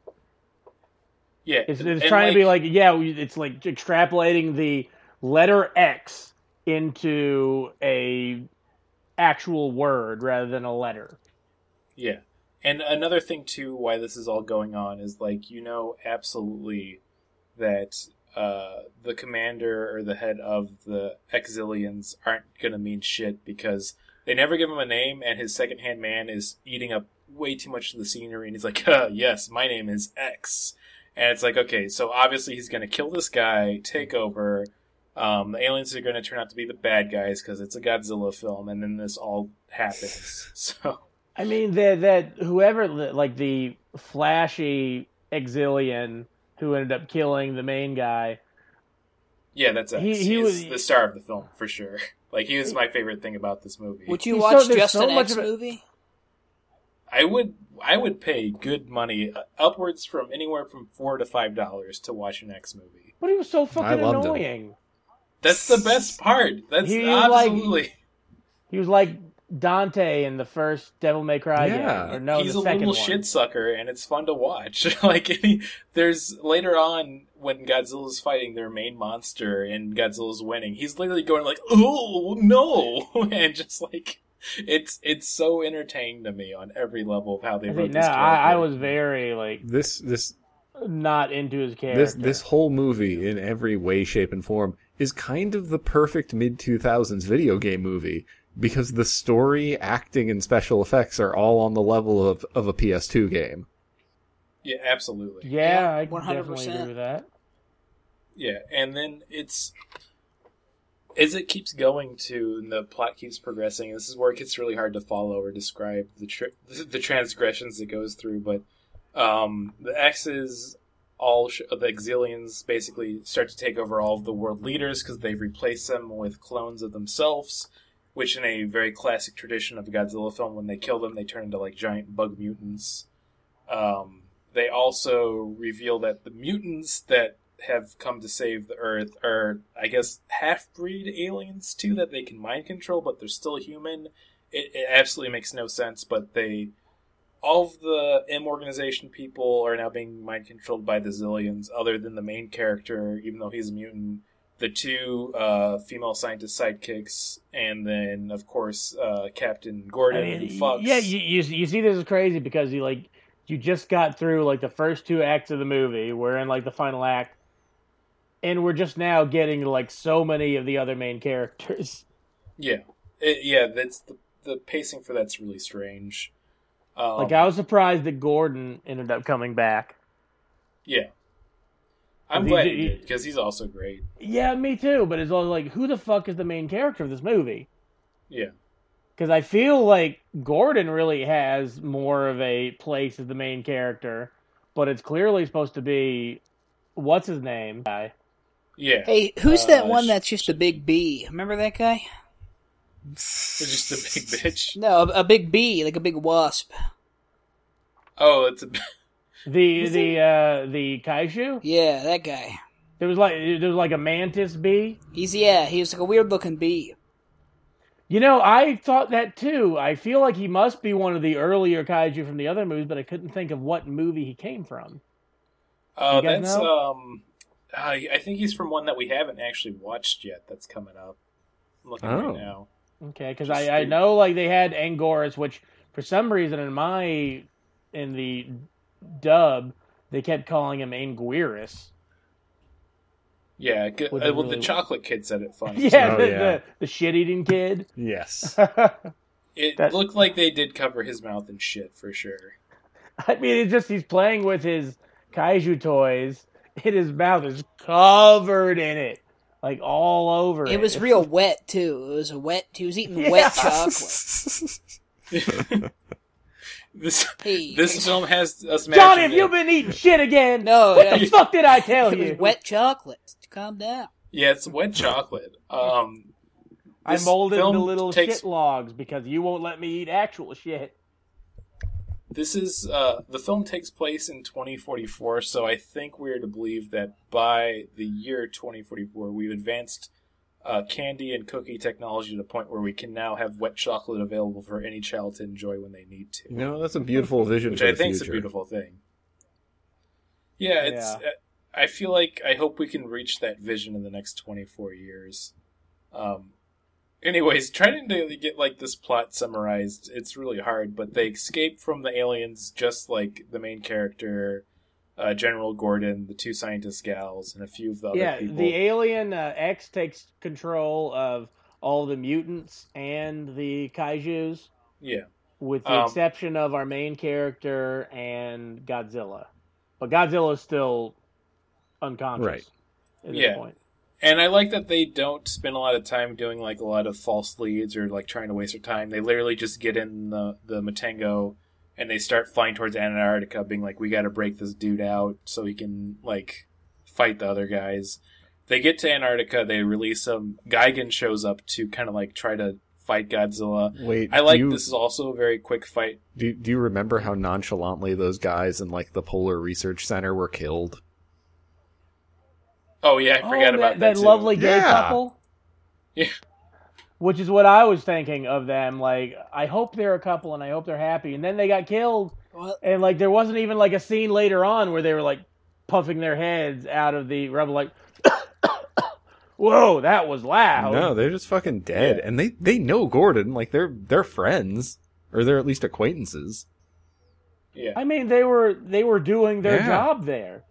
Yeah, It's, it's trying to be like yeah, it's like extrapolating the letter X into a actual word rather than a letter. Yeah. And another thing too why this is all going on is like you know absolutely that uh, the commander or the head of the Exilians aren't going to mean shit because they never give him a name and his second-hand man is eating up way too much of the scenery and he's like, "Yes, my name is X." And it's like, okay, so obviously he's going to kill this guy, take over. Um, the aliens are going to turn out to be the bad guys because it's a Godzilla film, and then this all happens. So I mean that that whoever like the flashy Exilian who ended up killing the main guy. Yeah, that's X. He- He, he He's was- the star of the film for sure. Like he was my favorite thing about this movie. Would you He's watch so- there's just so an much X movie? I would I would pay good money, uh, upwards from anywhere from four to five dollars to watch an X movie. But he was so I fucking loved him. annoying. That's the best part. That's He was like- absolutely. He was like Dante in the first Devil May Cry Yeah. game, or no, he's the a second little one. shit sucker, and it's fun to watch. like he, there's later on when Godzilla's fighting their main monster and Godzilla's winning, he's literally going like, "Oh no!" and just like it's it's so entertaining to me on every level of how they I wrote think, no, this I, I was very like this this not into his character. This this whole movie, in every way, shape, and form, is kind of the perfect mid two thousands video game movie because the story, acting, and special effects are all on the level of of a PS2 game. Yeah, absolutely. yeah, Yeah, I can 100%. definitely agree with that. Yeah, and then it's as it keeps going to and the plot keeps progressing. This is where it gets really hard to follow or describe the tri- the transgressions it goes through. But um, the X's, all sh- the Exilians, basically start to take over all of the world leaders because they've replaced them with clones of themselves. Which, in a very classic tradition of a Godzilla film, when they kill them, they turn into like giant bug mutants. Um, they also reveal that the mutants that have come to save the Earth are, I guess, half breed aliens too that they can mind control, but they're still human. It, it absolutely makes no sense, but they. All of the M organization people are now being mind controlled by the Zillions, other than the main character, even though he's a mutant. The two uh, female scientist sidekicks, and then, of course, uh, Captain Gordon I mean, and Fox. yeah, you, you you see this is crazy because you like you just got through like the first two acts of the movie. We're in like the final act, and we're just now getting like so many of the other main characters. Yeah, It- yeah. That's the the pacing for that's really strange. Um, Like I was surprised that Gordon ended up coming back. yeah, I'm glad he he- did because he's also great. Yeah, me too. But it's all like, who the fuck is the main character of this movie? Yeah, Because I feel like Gordon really has more of a place as the main character, but it's clearly supposed to be what's his name guy. yeah. Hey, who's that Uh, one sh- that's just a big B? Remember that guy? It's just a big bitch. No, a, a big bee, like a big wasp. Oh, it's a. The the uh, the kaiju. Yeah, that guy. There was like there was like a mantis bee. He's yeah, he was like a weird looking bee. You know, I thought that too. I feel like he must be one of the earlier kaiju from the other movies, but I couldn't think of what movie he came from. Uh, that's know? um. I I think he's from one that we haven't actually watched yet. That's coming up. I'm looking Oh. right now. Okay, because Just I, I know like they had Angoras, which for some reason in my in the dub they kept calling him Anguirus. Yeah, g- uh, well, the the chocolate kid said it funny. Yeah, Oh, the, yeah. the the shit eating kid. Yes. It That- looked like they did cover his mouth in shit for sure. I mean, it's just he's playing with his kaiju toys, and his mouth is covered in it, like all over it. It was real wet too. It was a wet. He was eating Yeah. wet chocolate. This Hey, this film has us. Johnny, matching have you it. been eating shit again? No, what yeah, the you- fuck did I tell it was you? wet chocolate. Calm down. Yeah, it's wet chocolate. Um, I molded film the little takes- shit logs because you won't let me eat actual shit. This is uh, the film takes place in 2044, so I think we're to believe that by the year 2044, we've advanced uh, candy and cookie technology to the point where we can now have wet chocolate available for any child to enjoy when they need to, no, that's a beautiful vision which for I the think is a beautiful thing. Yeah, it's. Uh, I feel like I hope we can reach that vision in the next 24 years. Um, anyways, trying to get like this plot summarized, it's really hard. But they escape from the aliens, just like the main character, uh, General Gordon, the two scientist gals, and a few of the other yeah, people. the alien uh, X takes control of all the mutants and the kaiju's, yeah, with the Um, exception of our main character and Godzilla. But Godzilla is still unconscious Right. at this Yeah. point. and I like that they don't spend a lot of time doing like a lot of false leads or like trying to waste their time. They literally just get in the the Matango and they start flying towards Antarctica, being like, "We got to break this dude out so he can like fight the other guys." They get to Antarctica, they release him. Gigan shows up to kind of like try to fight Godzilla. Wait, I like you, this is also a very quick fight. Do, do you remember how nonchalantly those guys in like the Polar Research Center were killed? Oh yeah, I forgot oh, about that, that. that too. lovely gay Yeah. couple. Yeah. Which is what I was thinking of them. Like, I hope they're a couple and I hope they're happy. And then they got killed, Well, and like there wasn't even like a scene later on where they were like puffing their heads out of the rubble, like, "Whoa, that was loud." No, they're just fucking dead, Yeah. and they they know Gordon. Like they're they're friends, or they're at least acquaintances. Yeah. I mean, they were they were doing their Yeah. job there.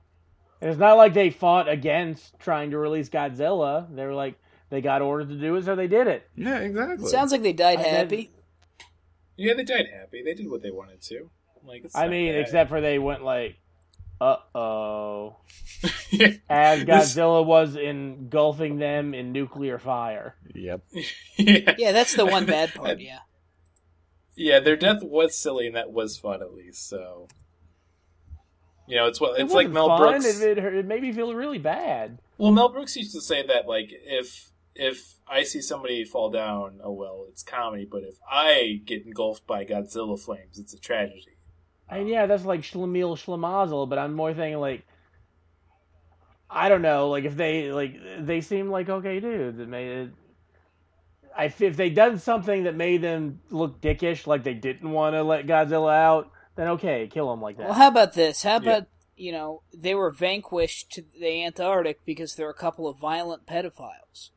And it's not like they fought against trying to release Godzilla. They were like they got orders to do it, so they did it. Yeah, exactly. Sounds like they died I did- happy. Yeah, they died happy. They did what they wanted to. Like, it's I mean, bad. except for they went like, uh oh, yeah, as This- Godzilla was engulfing them in nuclear fire. Yep. yeah, Yeah, that's the one bad part. Yeah. yeah. Their death was silly, and that was fun at least. So, you know, it's what It it's like wasn't Mel fun. Brooks. It, it, it made me feel really bad. Well, Mel Brooks used to say that like if if I see somebody fall down, oh well, it's comedy. But if I get engulfed by Godzilla flames, it's a tragedy. And yeah, that's like Schlemiel Schlemazel, but I'm more thinking like, I don't know, like if they like they seem like okay dudes. It made it. I if they done something that made them look dickish, like they didn't want to let Godzilla out, then okay, kill him like that. Well, how about this? How Yeah. about you know they were vanquished to the Antarctic because they're a couple of violent pedophiles.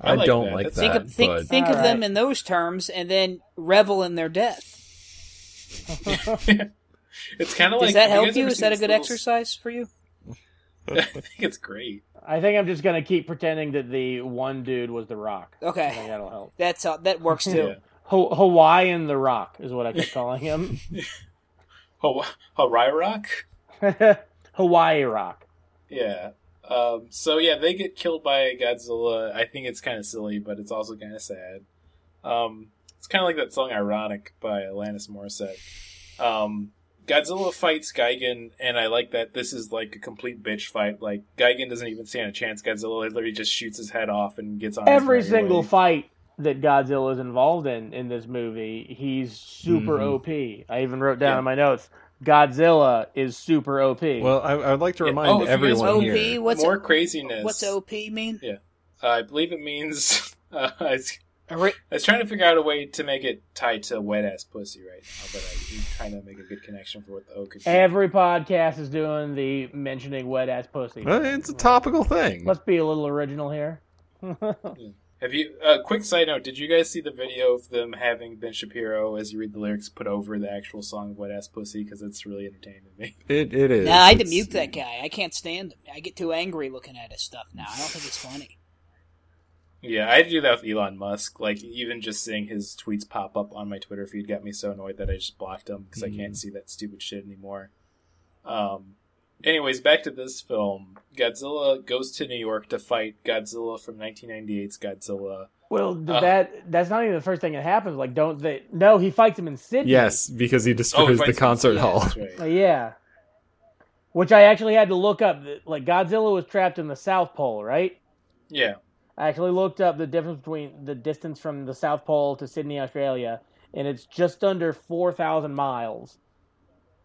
I I, like don't that. like That's- Think that. of think but think of them in those terms, and then revel in their death. it's kind of Does like. that help guys you? Is that a good little- exercise for you? I think it's great. I think I'm just gonna keep pretending that the one dude was the Rock. I think Okay, that'll help. that's uh, that works too. Yeah. Ho- Hawaiian the Rock is what I kept calling him. Hawaii Rock. Hawaii Rock. Yeah. Um, so yeah, they get killed by Godzilla. I think it's kind of silly, but it's also kind of sad. Um, it's kind of like that song "Ironic" by Alanis Morissette. Um, Godzilla fights Gigan, and I like that this is like a complete bitch fight. Like Gigan doesn't even stand a chance. Godzilla literally just shoots his head off and gets on. Every merry single way. fight that Godzilla is involved in in this movie, he's super Mhm. OP. I even wrote down Yeah. in my notes, Godzilla is super OP. well, I, I'd like to Yeah. remind Oh, if you guys everyone OP, here. what's more craziness. what's OP mean? Uh, I believe it means. Uh, I, was, I was trying to figure out a way to make it tied to wet ass pussy right now, but I'm trying to make a good connection for what the O could be. Every podcast is doing the mentioning wet ass pussy. Uh, it's a topical thing. Let's be a little original here. Have you? Uh, quick side note: Did you guys see the video of them having Ben Shapiro, as you read the lyrics, put over the actual song "Wet Ass Pussy"? Because it's really entertaining to me. It it is. Nah, I had to mute that guy. I can't stand him. I get too angry looking at his stuff now. I don't think it's funny. Yeah, I had to do that with Elon Musk. Like, even just seeing his tweets pop up on my Twitter feed got me so annoyed that I just blocked him because I can't see that stupid shit anymore. Um. Anyways, back to this film. Godzilla goes to New York to fight Godzilla from 1998's Godzilla. Well, th- Uh. that that's not even the first thing that happens. Like, don't they? No, he fights him in Sydney. Yes, because he Oh, he destroys the concert yeah, hall. That's right. Yeah. Which I actually had to look up. Like, Godzilla was trapped in the South Pole, right? Yeah. I actually looked up the difference between the distance from the South Pole to Sydney, Australia, and it's just under 4,000 miles.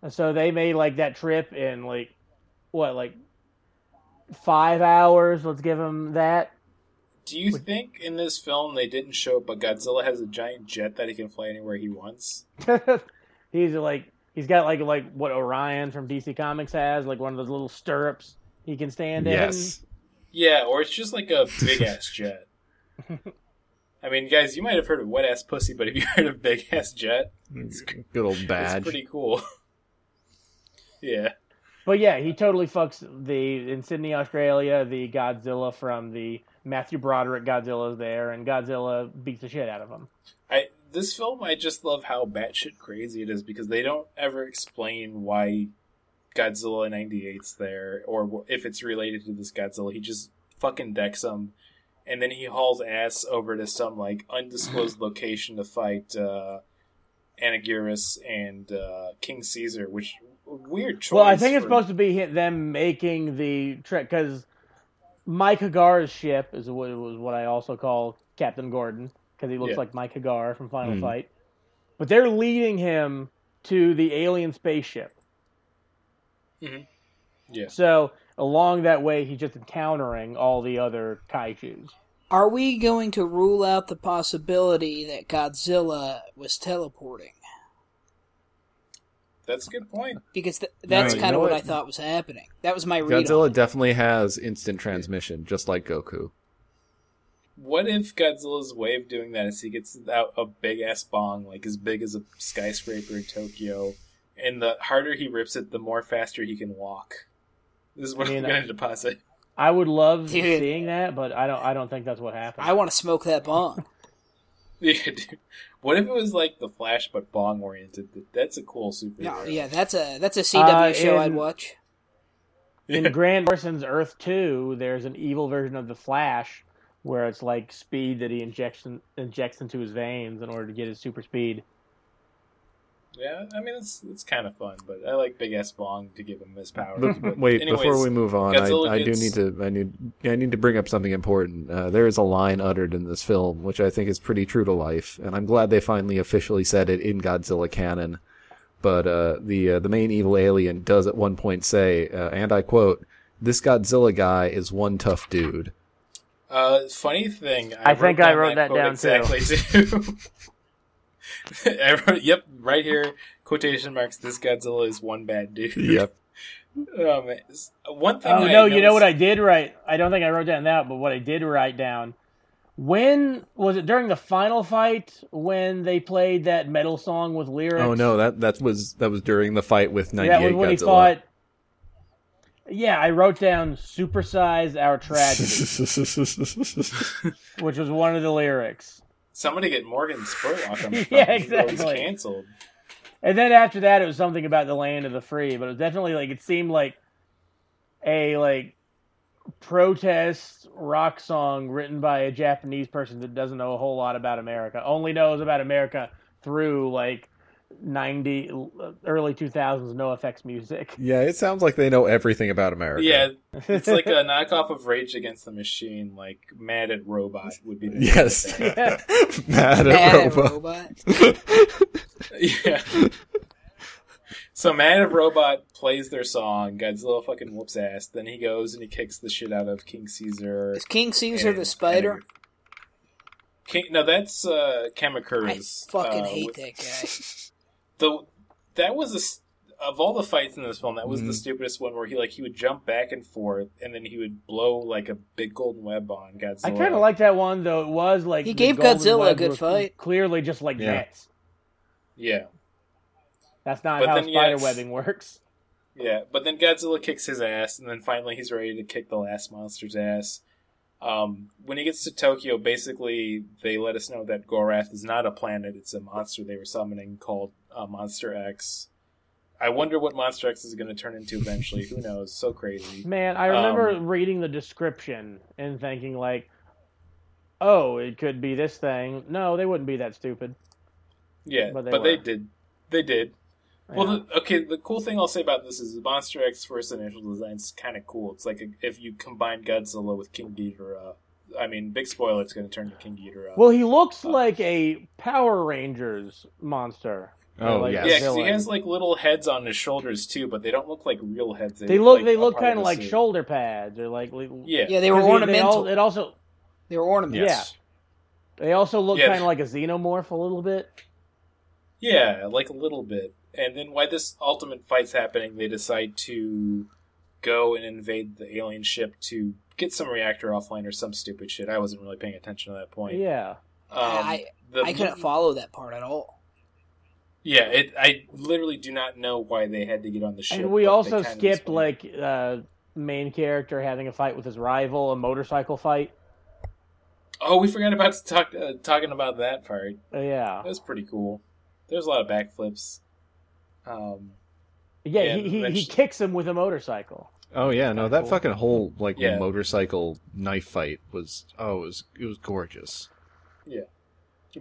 And so they made like that trip in like, what, like five hours? Let's give him that. Do you think in this film they didn't show it, but Godzilla has a giant jet that he can fly anywhere he wants? he's like, he's got like like what Orion from DC Comics has, like one of those little stirrups he can stand in. Yes. Yeah, or it's just like a big ass jet. I mean, guys, you might have heard of wet ass pussy, but have you heard of big ass jet? It's Good old It's badge. pretty cool. yeah. But yeah, he totally fucks the in Sydney, Australia. The Godzilla from the Matthew Broderick Godzilla's there, and Godzilla beats the shit out of him. I this film I just love how batshit crazy it is because they don't ever explain why Godzilla 98's there or if it's related to this Godzilla. He just fucking decks him and then he hauls ass over to some like undisclosed location to fight uh Anaguirus and uh King Caesar, which weird choice. Well, I think it's supposed to be them making the trek because Mike Haggar's ship is what was what I also call Captain Gordon because he looks Yeah. like Mike Haggar from Final Mhm. Fight. But they're leading him to the alien spaceship. Yeah. So along that way, he's just encountering all the other kaiju's. Are we going to rule out the possibility that Godzilla was teleporting? That's a good point. Because th- that's you kind of what what? I thought was happening. That was my read. on Godzilla it. definitely has instant transmission, just like Goku. What if Godzilla's way of doing that is he gets out a big ass bong, like as big as a skyscraper in Tokyo, and the harder he rips it, the more faster he can walk. This is what I mean, I'm going to deposit. I would love Dude. seeing that, but I don't. I don't think that's what happened. I want to smoke that bong. Yeah, dude. What if it was like the Flash but bong oriented? That's a cool superhero. No, yeah, that's a that's a CW Uh, show I'd watch. in Grant Morrison's Earth Two, there's an evil version of the Flash where it's like speed that he injects in, injects into his veins in order to get his super speed. Yeah, I mean it's it's kind of fun, but I like Big S Bong to give him his powers. But But wait, anyways, before we move on, Godzilla I, I do need to I need I need to bring up something important. Uh, there is a line uttered in this film which I think is pretty true to life, and I'm glad they finally officially said it in Godzilla canon. But uh, the uh, the main evil alien does at one point say, uh, and I quote, "This Godzilla guy is one tough dude." Uh, funny thing, I think I wrote that down, too. exactly too. I wrote, yep, right here, quotation marks. This Godzilla is one bad dude. Yep. Um, one thing. Oh I no, you know what I did write? I don't think I wrote down that, but what I did write down. When was it during the final fight when they played that metal song with lyrics? Oh no, that that was that was during the fight with that 98 was when he Godzilla. fought. Yeah, I wrote down "Supersize Our Tragedy," which was one of the lyrics. Somebody get Morgan Spurlock on the phone. Yeah, was exactly. Canceled. And then after that, it was something about the land of the free, but it was definitely like it seemed like a like protest rock song written by a Japanese person that doesn't know a whole lot about America, only knows about America through like ninety early two thousands no effects music. yeah, it sounds like they know everything about America. Yeah, it's like a knockoff of Rage Against the Machine. Like Mad at Robot would be. The Yes. name of it. Mad at Mad at Robot. robot. yeah. So Man of Robot plays their song. Godzilla fucking whoops ass. Then he goes and he kicks the shit out of King Caesar. Is King Caesar and- the spider? King, no, that's uh, I fucking uh, hate with- that guy. The that was a s of all the fights in this film. That was the Mhm. stupidest one where he like he would jump back and forth and then he would blow like a big golden web on Godzilla. I kind of like that one though. It was like He gave Godzilla a good fight. Clearly, just like Yeah. nets. Yeah, That's not But how then, yeah, spider webbing works. yeah. But then Godzilla kicks his ass, and then finally he's ready to kick the last monster's ass. Um, when he gets to Tokyo, basically they let us know that Gorath is not a planet; it's a monster they were summoning called uh, Monster X. I wonder what Monster X is going to turn into eventually. Who knows? So crazy. Man, I remember Um, reading the description and thinking like, "Oh, it could be this thing." No, they wouldn't be that stupid. Yeah, But but they they, did. They did. Well, the, okay. The cool thing I'll say about this is the Monster X first initial design is kind of cool. It's like a, if you combine Godzilla with King Ghidorah. I mean, big spoiler. It's going to turn to King Ghidorah. well, he looks uh, like a Power Rangers monster. Oh, Like yes. a yeah, 'cause he has like little heads on his shoulders too, but they don't look like real heads. They look. like they look kind of like suit. shoulder pads, or like. Yeah, Yeah, they were ornamental. They, all, it also. They were ornamental. yes. They also look Yeah. kind of like a xenomorph a little bit. Yeah, like a little bit. And then while this ultimate fight's happening, they decide to go and invade the alien ship to get some reactor offline or some stupid shit. I wasn't really paying attention to that point. Yeah. Um, I- the I couldn't movie- follow that part at all. Yeah, it. I literally do not know why they had to get on the ship. And we also skipped like uh, main character having a fight with his rival, a motorcycle fight. Oh, we forgot about to talk, uh, talking about that part. Uh, yeah. That was pretty cool. There's a lot of backflips. Um, Yeah, Yeah, he, he, he kicks him with a motorcycle. Oh yeah, no, that Cool. fucking whole like Yeah. motorcycle knife fight was oh, it was it was gorgeous.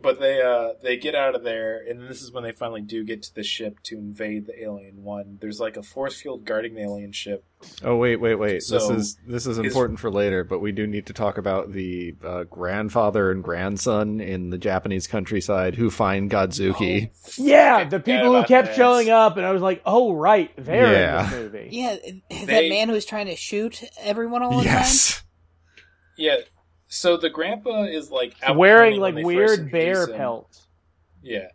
But they uh, they get out of there, and this is when they finally do get to the ship to invade the alien one. There's like a force field guarding the alien ship. Oh wait, wait, wait. this is this is is- important for later, but we do need to talk about the uh, grandfather and grandson in the Japanese countryside who find Godzooky. Oh, Yeah, the people who kept that. showing up, and I was like, "Oh, right, they're Yeah. in this movie." Yeah, that They- man who's trying to shoot everyone all the yes. Yeah. So the grandpa is like out Wearing like weird bear introduce him. pelts. Yeah.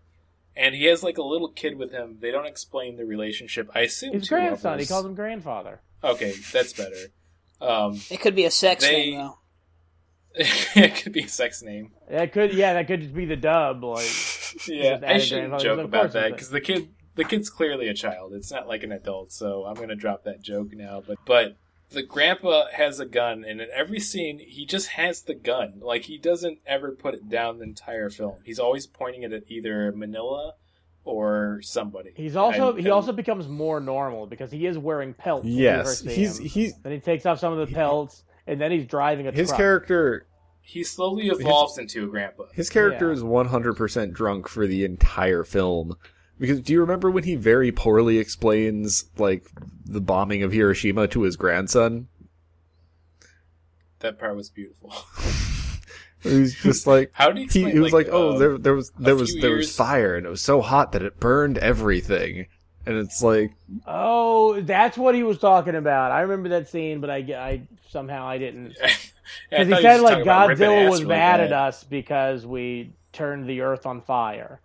And he has like a little kid with him. They don't explain the relationship. I assume His two grandson. He calls him grandfather. Okay, that's better. Um. It could be a sex They- thing though. it could be a sex name. That could, yeah, that could just be the dub. Like, Yeah, I shouldn't joke about that because the kid, the kid's clearly a child. It's not like an adult, so I'm gonna drop that joke now. But but the grandpa has a gun, and in every scene, he just has the gun. Like he doesn't ever put it down the entire film. He's always pointing it at either Minilla or somebody. He's also And- he and- also becomes more normal because he is wearing pelts. when Yes, he's him. he's Then he takes off some of the pelts, and then he's driving a his truck. character he slowly evolves into a grandpa. his character Yeah. is 100% drunk for the entire film. Because do you remember when he very poorly explains like the bombing of Hiroshima to his grandson? That part was beautiful. He's just like How do you he, explain? he was like, oh, uh, there, there was there was few there was fire and it was so hot that it burned everything, and it's like, Oh, that's what he was talking about. I remember that scene, but I, I somehow I didn't. Because thought he said like talking Godzilla was mad at us because we turned the Earth on fire.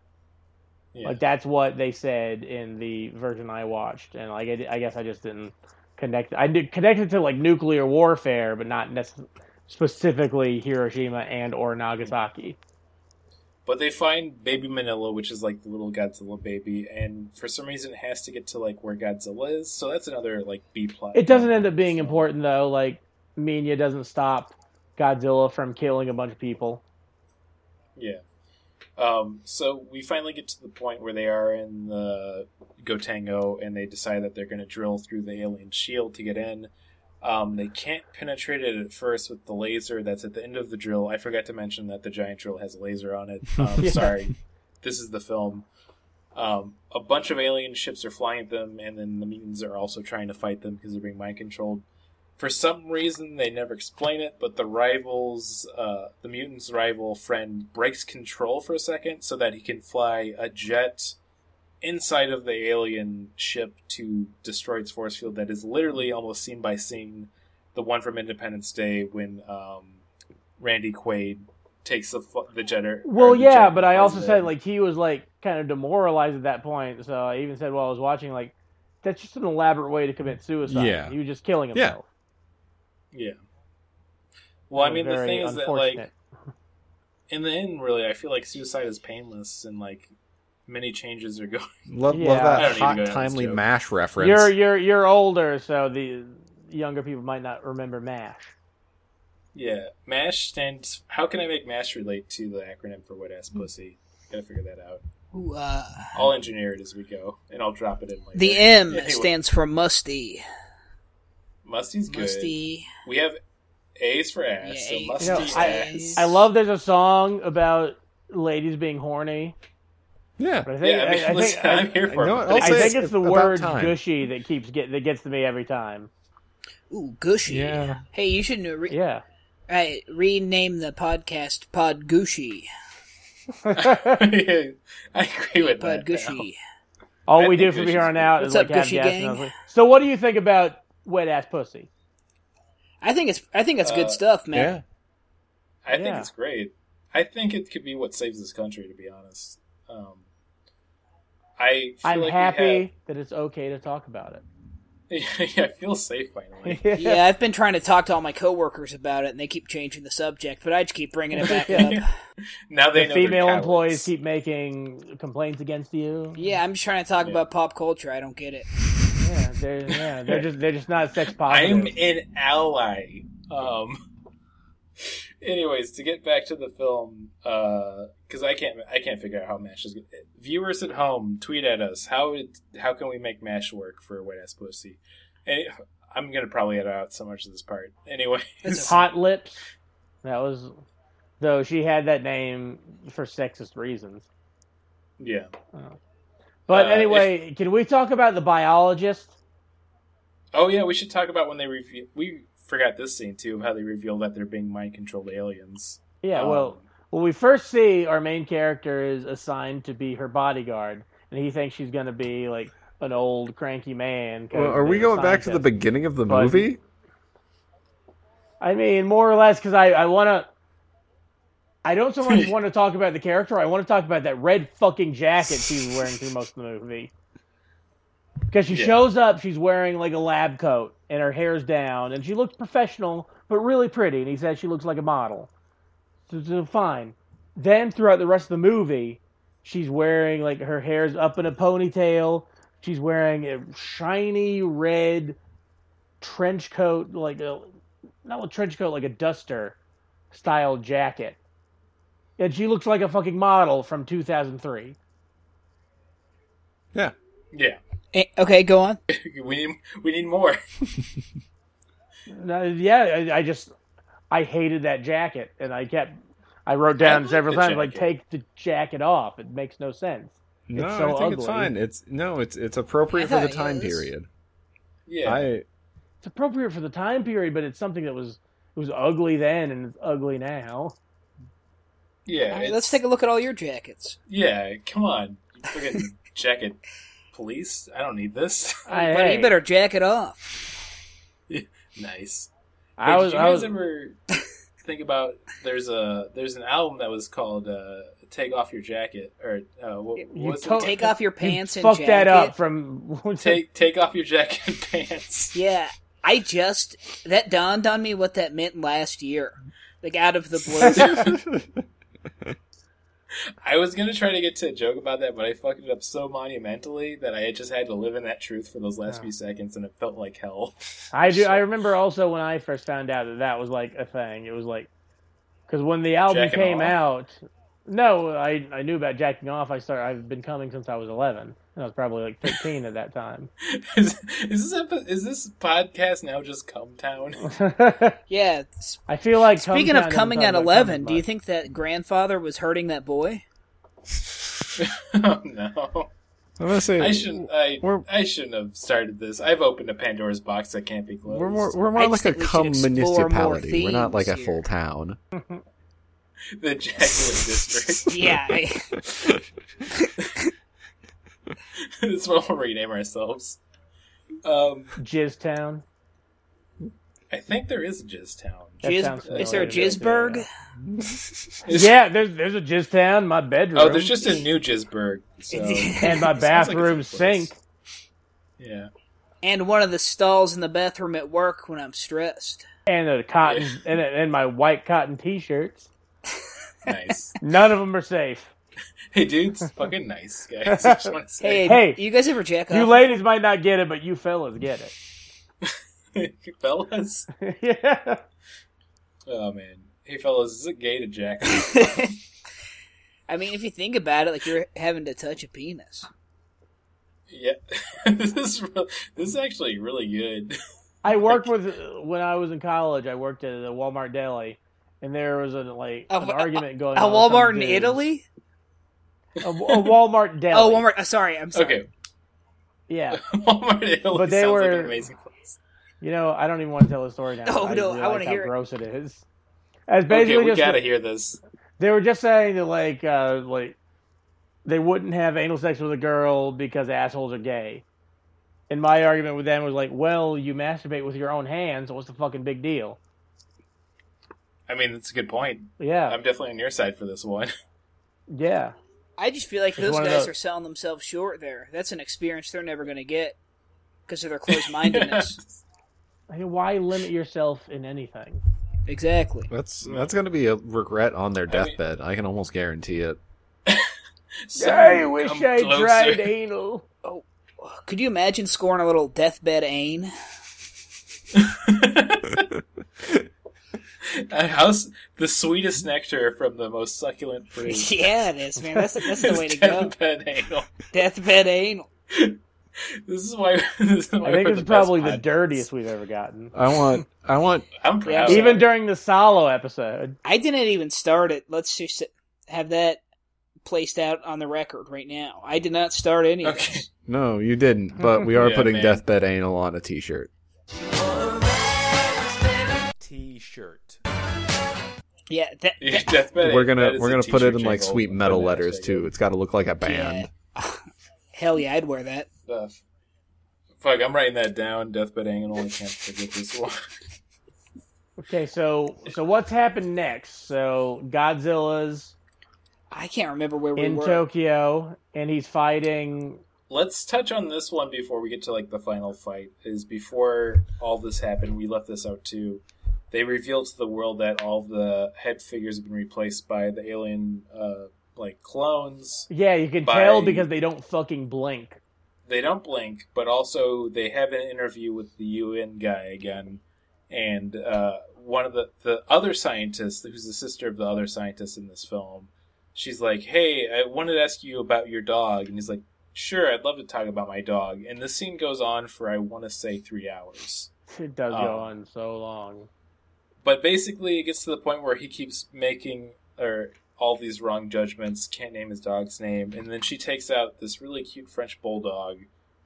Yeah. Like that's what they said in the version I watched, and like I, I guess I just didn't connect. I did connect it to like nuclear warfare, but not necess- specifically Hiroshima and or Nagasaki. But they find baby Minilla, which is like the little Godzilla baby, and for some reason it has to get to like where Godzilla is. So that's another like B plot. It doesn't end up being important though. Like Minya doesn't stop Godzilla from killing a bunch of people. Yeah. Um, so we finally get to the point where they are in the Gotengo, and they decide that they're going to drill through the alien shield to get in. Um, they can't penetrate it at first with the laser that's at the end of the drill. I forgot to mention that the giant drill has a laser on it. Um, Yeah. Sorry, this is the film. Um, a bunch of alien ships are flying at them, and then the mutants are also trying to fight them because they're being mind controlled. For some reason, they never explain it, but the rivals, uh, the mutant's rival friend, breaks control for a second so that he can fly a jet inside of the alien ship to destroy its force field that is literally almost scene by scene the one from Independence Day when um, Randy Quaid takes the fu- the jet. or- Well, the yeah, jet but I also flies said like he was like kind of demoralized at that point. So I even said while I was watching, like that's just an elaborate way to commit suicide. Yeah. he was just killing himself. yeah. Well, I mean, the thing is that like in the end, really, I feel like suicide is painless and like many changes are going. love, Yeah. love that don't need to hot go down this timely mash reference. you're you're you're older, so the younger people might not remember Mash. Yeah, Mash stands. How can I make Mash relate to the acronym for wet ass pussy? Gotta figure that out. Ooh, uh, I'll engineer it as we go, and I'll drop it in later. the M Anyway, stands for musty. Musty's good. Musty. We have A's for ass. Yeah, so Musty You know, I- ass. I love there's a song about ladies being horny, yeah. but I think Yeah, I mean, I, I listen, think, I, I'm here for I it. it. I'll I say think it's it's the word time. gushy that keeps get that gets to me every time. Ooh, gushy. Yeah. Hey, you should re- Yeah. right, rename the podcast Pod Gushy. I agree with Pod that. Gushy. All I we do from Gushy's here on out What's is like up, have Gushy guests. gang? and I was like, So, what do you think about wet ass pussy? I think it's I think that's Uh, good stuff, man. Yeah. I think Yeah. it's great. I think it could be what saves this country, to be honest. Um, I feel I'm like we happy that it's okay to talk about it. yeah, I feel safe finally. Yeah, I've been trying to talk to all my coworkers about it, and they keep changing the subject, but I just keep bringing it back up. now they the know female employees keep making complaints against you. Yeah, I'm just trying to talk Yeah. about pop culture. I don't get it. Yeah, they're, yeah, they're just they're just not sex positive. I'm an ally. Um. Anyways, to get back to the film, because I can't, I can't figure out how Mash is. Gonna, viewers at home, tweet at us. How it, how can we make Mash work for wet ass pussy? And I'm gonna probably edit out so much of this part. Anyway, That's Hot lips. That was though she had that name for sexist reasons. yeah. But Uh, anyway, can we talk about the biologist? Oh yeah, we should talk about when they reveal. We forgot this scene too of how they reveal that they're being mind controlled aliens. Yeah, Um, well, well, we first see our main character is assigned to be her bodyguard, and he thinks she's going to be like an old cranky man. Well, are we they're going back to the beginning of the But- movie? I mean, more or less, because I, I want to. I don't so much want to talk about the character. I want to talk about that red fucking jacket she was wearing through most of the movie. Because she Yeah. shows up, she's wearing like a lab coat and her hair's down, and she looks professional but really pretty. And he says she looks like a model. So, so fine. Then throughout the rest of the movie, she's wearing like her hair's up in a ponytail. She's wearing a shiny red trench coat, like a not a trench coat, like a duster style jacket, and she looks like a fucking model from 2003. Yeah. Yeah, Eh, Okay, go on. we need we need more. No, yeah, I, I just I hated that jacket, and I kept I wrote down like several the times like take the jacket off. It makes no sense. No, It's so I think it's fine. It's no, it's it's appropriate for the time yeah, this- period. Yeah, I It's appropriate for the time period, but it's something that was it was ugly then and it's ugly now. Yeah. All right, it's- let's take a look at all your jackets. Yeah, come on, you fucking jacket, police. I don't need this. I, But hey, you better jack it off. nice. I Hey, was did you I guys was ever think about there's a there's an album that was called uh, "Take Off Your Jacket" or uh, what, what was to- it? Take off your pants and Jacket. fuck jacket. that up from take take off your jacket and pants. Yeah, I just that dawned on me what that meant last year. Like out of the blue. I was gonna try to get to a joke about that, but I fucked it up so monumentally that I just had to live in that truth for those last few seconds, and it felt like hell. I do. I remember also when I first found out that that was like a thing. It was like because when the album Jacking came off? out, no, I I knew about jacking off. I started. I've been coming since I was eleven. I was probably like thirteen at that time. is, is this epi- is this podcast now just Cum Town? Yeah. I feel like Speaking Cum of Town coming at eleven, cum do you think that grandfather was hurting that boy? oh no. I'm gonna say I shouldn't. I, I shouldn't have started this. I've opened a Pandora's box that can't be closed. we're more we're more I like a think we should cum municipality. We're not like a full here. town. the ejaculate district. Yeah. I- That's what we'll rename ourselves. Um, Jizz Town? I think there is a Jizz Town. Jizz- is there a. Jizzburg? Yeah, there's there's a Jizz Town. My bedroom. Oh, there's just a new Jizzburg. So and my Sounds like bathroom sink. yeah. And one of the stalls in the bathroom at work when I'm stressed. And a cotton and, and my white cotton T-shirts. Nice. None of them are safe. hey, dudes, fucking nice, guys. I just want to Hey, say, Hey, you guys ever jack You ladies might not get it, but you fellas get it. fellas. yeah. Oh man. Hey, fellas, is it gay to jack? I mean, if you think about it, like you're having to touch a penis. yeah. this is real, this is actually really good. I worked with when I was in college. I worked at a Walmart deli, and there was a like A- an a- argument going A on. with Walmart in. Italy? A, a Walmart deli. Oh, Walmart. uh, Sorry, I'm sorry. Okay. Yeah. Walmart Italy But they sounds like were- an amazing place. You know, I don't even want to tell the story now. Oh, I no, I realize wanna how hear it. gross it is. As Okay, basically we just gotta hear this. they were just saying that like uh like they wouldn't have anal sex with a girl because assholes are gay. And my argument with them was like, well, you masturbate with your own hands, so what's the fucking big deal? I mean, that's a good point. Yeah, I'm definitely on your side for this one. yeah. I just feel like It's those guys those- are selling themselves short there. That's an experience they're never going to get because of their closed mindedness. I mean, why limit yourself in anything? exactly. That's that's gonna be a regret on their I mean- deathbed. I can almost guarantee it. So, I wish I closer. tried anal. Oh, Could you imagine scoring a little deathbed ain? A house, the sweetest nectar from the most succulent fruit. yeah, it is, man. That's, that's the way to go. deathbed anal. Deathbed anal. This is why. This is why I think it's the probably the dirtiest we've ever gotten. I want I want I'm proud. Yeah. of Even during the solo episode. I didn't even start it. Let's just have that placed out on the record right now. I did not start any of this. no, you didn't. But we are Yeah, putting man. deathbed anal on a T-shirt. T-shirt. Yeah, that, Yeah, that- deathbed. we're gonna we're gonna put it t-shirt in like sweet metal that letters shit too. It's got to look like a band. yeah. Hell yeah, I'd wear that. Stuff. Fuck, I'm writing that down. Deathbed anal. I can't forget this one. Okay, so so what's happened next? So Godzilla's I can't remember where we were. in were. Tokyo, and he's fighting. Let's touch on this one before we get to like the final fight. Is before all this happened, we left this out too. They reveal to the world that all the head figures have been replaced by the alien, uh, like clones. Yeah, you can By- tell because they don't fucking blink. they don't blink, but also they have an interview with the UN guy again, and uh, one of the the other scientists, who's the sister of the other scientist in this film, she's like, "Hey, I wanted to ask you about your dog," and he's like, "Sure, I'd love to talk about my dog." And this scene goes on for I want to say three hours. It does Oh. go on so long. But basically, it gets to the point where he keeps making or all these wrong judgments. Can't name his dog's name, and then she takes out this really cute French bulldog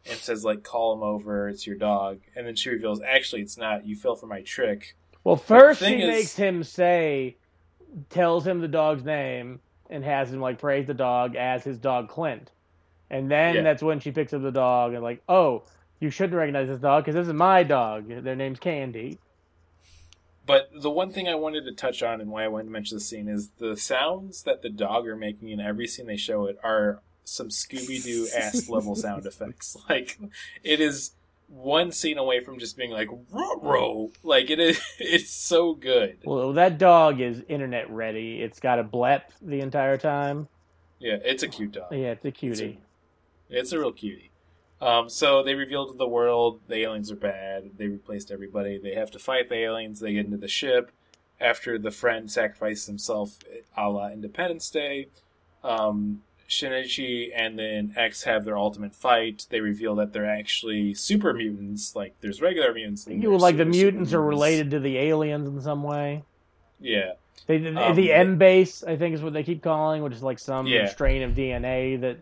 and says, "Like, call him over. It's your dog." And then she reveals, "Actually, it's not. You fell for my trick." Well, first she is- makes him say, tells him the dog's name, and has him like praise the dog as his dog Clint. And then Yeah. that's when she picks up the dog and like, oh, you shouldn't recognize this dog because this is my dog. Their name's Candy. But the one thing I wanted to touch on and why I wanted to mention the scene is the sounds that the dog are making in every scene they show it are some Scooby Doo ass level sound effects. Like it is one scene away from just being like row Like it is, it's so good. Well, that dog is internet ready. It's got a blep the entire time. Yeah, it's a cute dog. Yeah, it's a cutie. It's a real cutie. Um, so they revealed to the world the aliens are bad. They replaced everybody. They have to fight the aliens. They get into the ship after the friend sacrifices himself, a la Independence Day. Um, Shinichi and then X have their ultimate fight. They reveal that they're actually super mutants. Like there's regular mutants. You like the mutants are related to the aliens in some way. Yeah, They, the, Um, the M base, I think, is what they keep calling, which is like some Yeah. strain of DNA that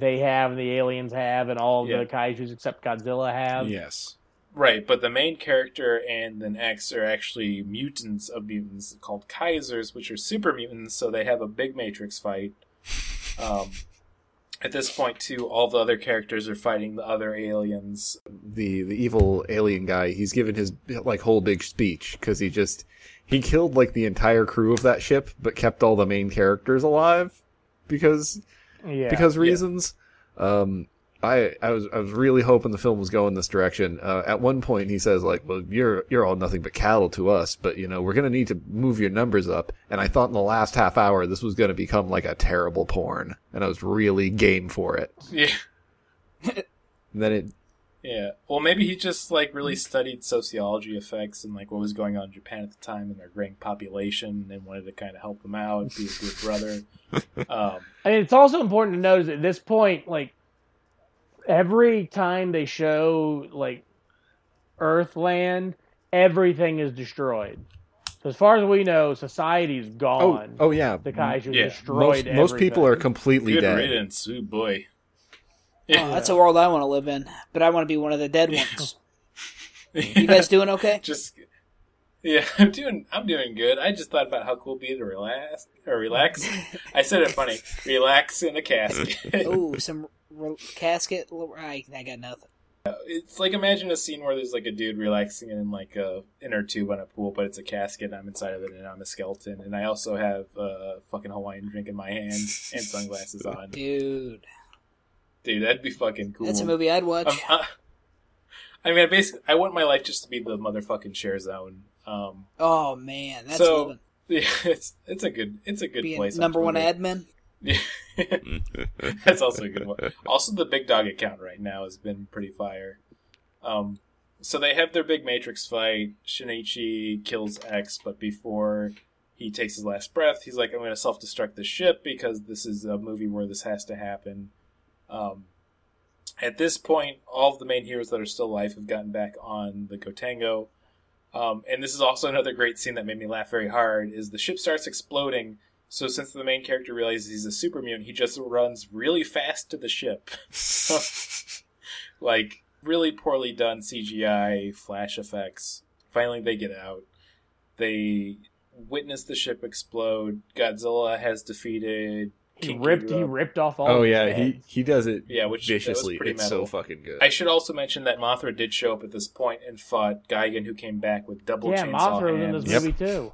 they have and the aliens have, and all Yeah. the kaiju's except Godzilla have. Yes. Right, but the main character and then X are actually mutants of mutants called Kaisers, which are super mutants, so they have a big Matrix fight. Um, at this point, too, all the other characters are fighting the other aliens. The the evil alien guy, he's given his like whole big speech because he just he killed like the entire crew of that ship, but kept all the main characters alive because Yeah. because reasons. Um, I I was I was really hoping the film was going this direction. Uh, at one point, he says like, "Well, you're you're all nothing but cattle to us, but you know we're gonna need to move your numbers up." And I thought in the last half hour this was gonna become like a terrible porn, and I was really game for it. Yeah, And then it yeah. Well, maybe he just like really studied sociology effects and like what was going on in Japan at the time and their growing population, and wanted to kind of help them out, be a good brother. Um, I mean, it's also important to notice at this point, like every time they show like Earthland, everything is destroyed. So as far as we know, society's oh gone. oh yeah, the kaiju Yeah. destroyed. most most people are completely good dead. riddance, ooh boy. Oh, that's a world I want to live in, but I want to be one of the dead ones. You guys doing okay? just yeah i'm doing i'm doing good i just thought about how cool it'd be to relax or relax i said it funny relax in a casket Ooh, some re- casket. I, I got nothing. Uh, it's like imagine a scene where there's like a dude relaxing in like a inner tube on a pool but it's a casket and i'm inside of it and i'm a skeleton and i also have a fucking hawaiian drink in my hand and sunglasses on Dude, dude that'd be fucking cool that's a movie I'd watch. Um, uh, I mean, I basically, I want my life just to be the motherfucking share zone. Um, oh man, that's so living. yeah, it's it's a good it's a good Being place. number one admin. Yeah. That's also a good one. Also, the big dog account right now has been pretty fire. Um, so they have their big Matrix fight. Shinichi kills X, but before he takes his last breath, he's like, "I'm going to self-destruct the ship because this is a movie where this has to happen." Um, at this point, all of the main heroes that are still alive have gotten back on the Gotengo. Um, and this is also another great scene that made me laugh very hard. Is the ship starts exploding, so since the main character realizes he's a super mutant, he just runs really fast to the ship. like really poorly done CGI flash effects. Finally, they get out. They witness the ship explode. Godzilla has defeated. He ripped. He ripped off all. Oh the yeah, heads. he he does it Yeah, which- viciously. It's metal. so fucking good. I should also mention that Mothra did show up at this point and fought Gigan, who came back with double Yeah, chainsaw Mothra was in hands. this Yep. movie too.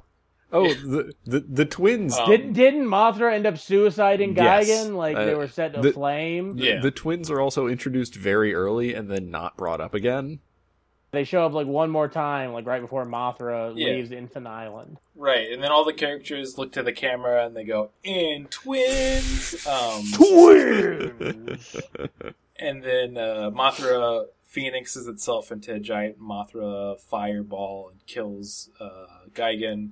oh, the the the twins. Um, Didn't didn't Mothra end up suiciding Yes. Gigan? Like they Uh, were set to the- flame. Yeah. The twins are also introduced very early and then not brought up again. They show up like one more time, like right before Mothra Yeah. leaves Infant Island. Right, and then all the characters look to the camera and they go, "In twins." Um, Twins. and then uh, Mothra phoenixes itself into a giant Mothra fireball and kills uh, Gigan.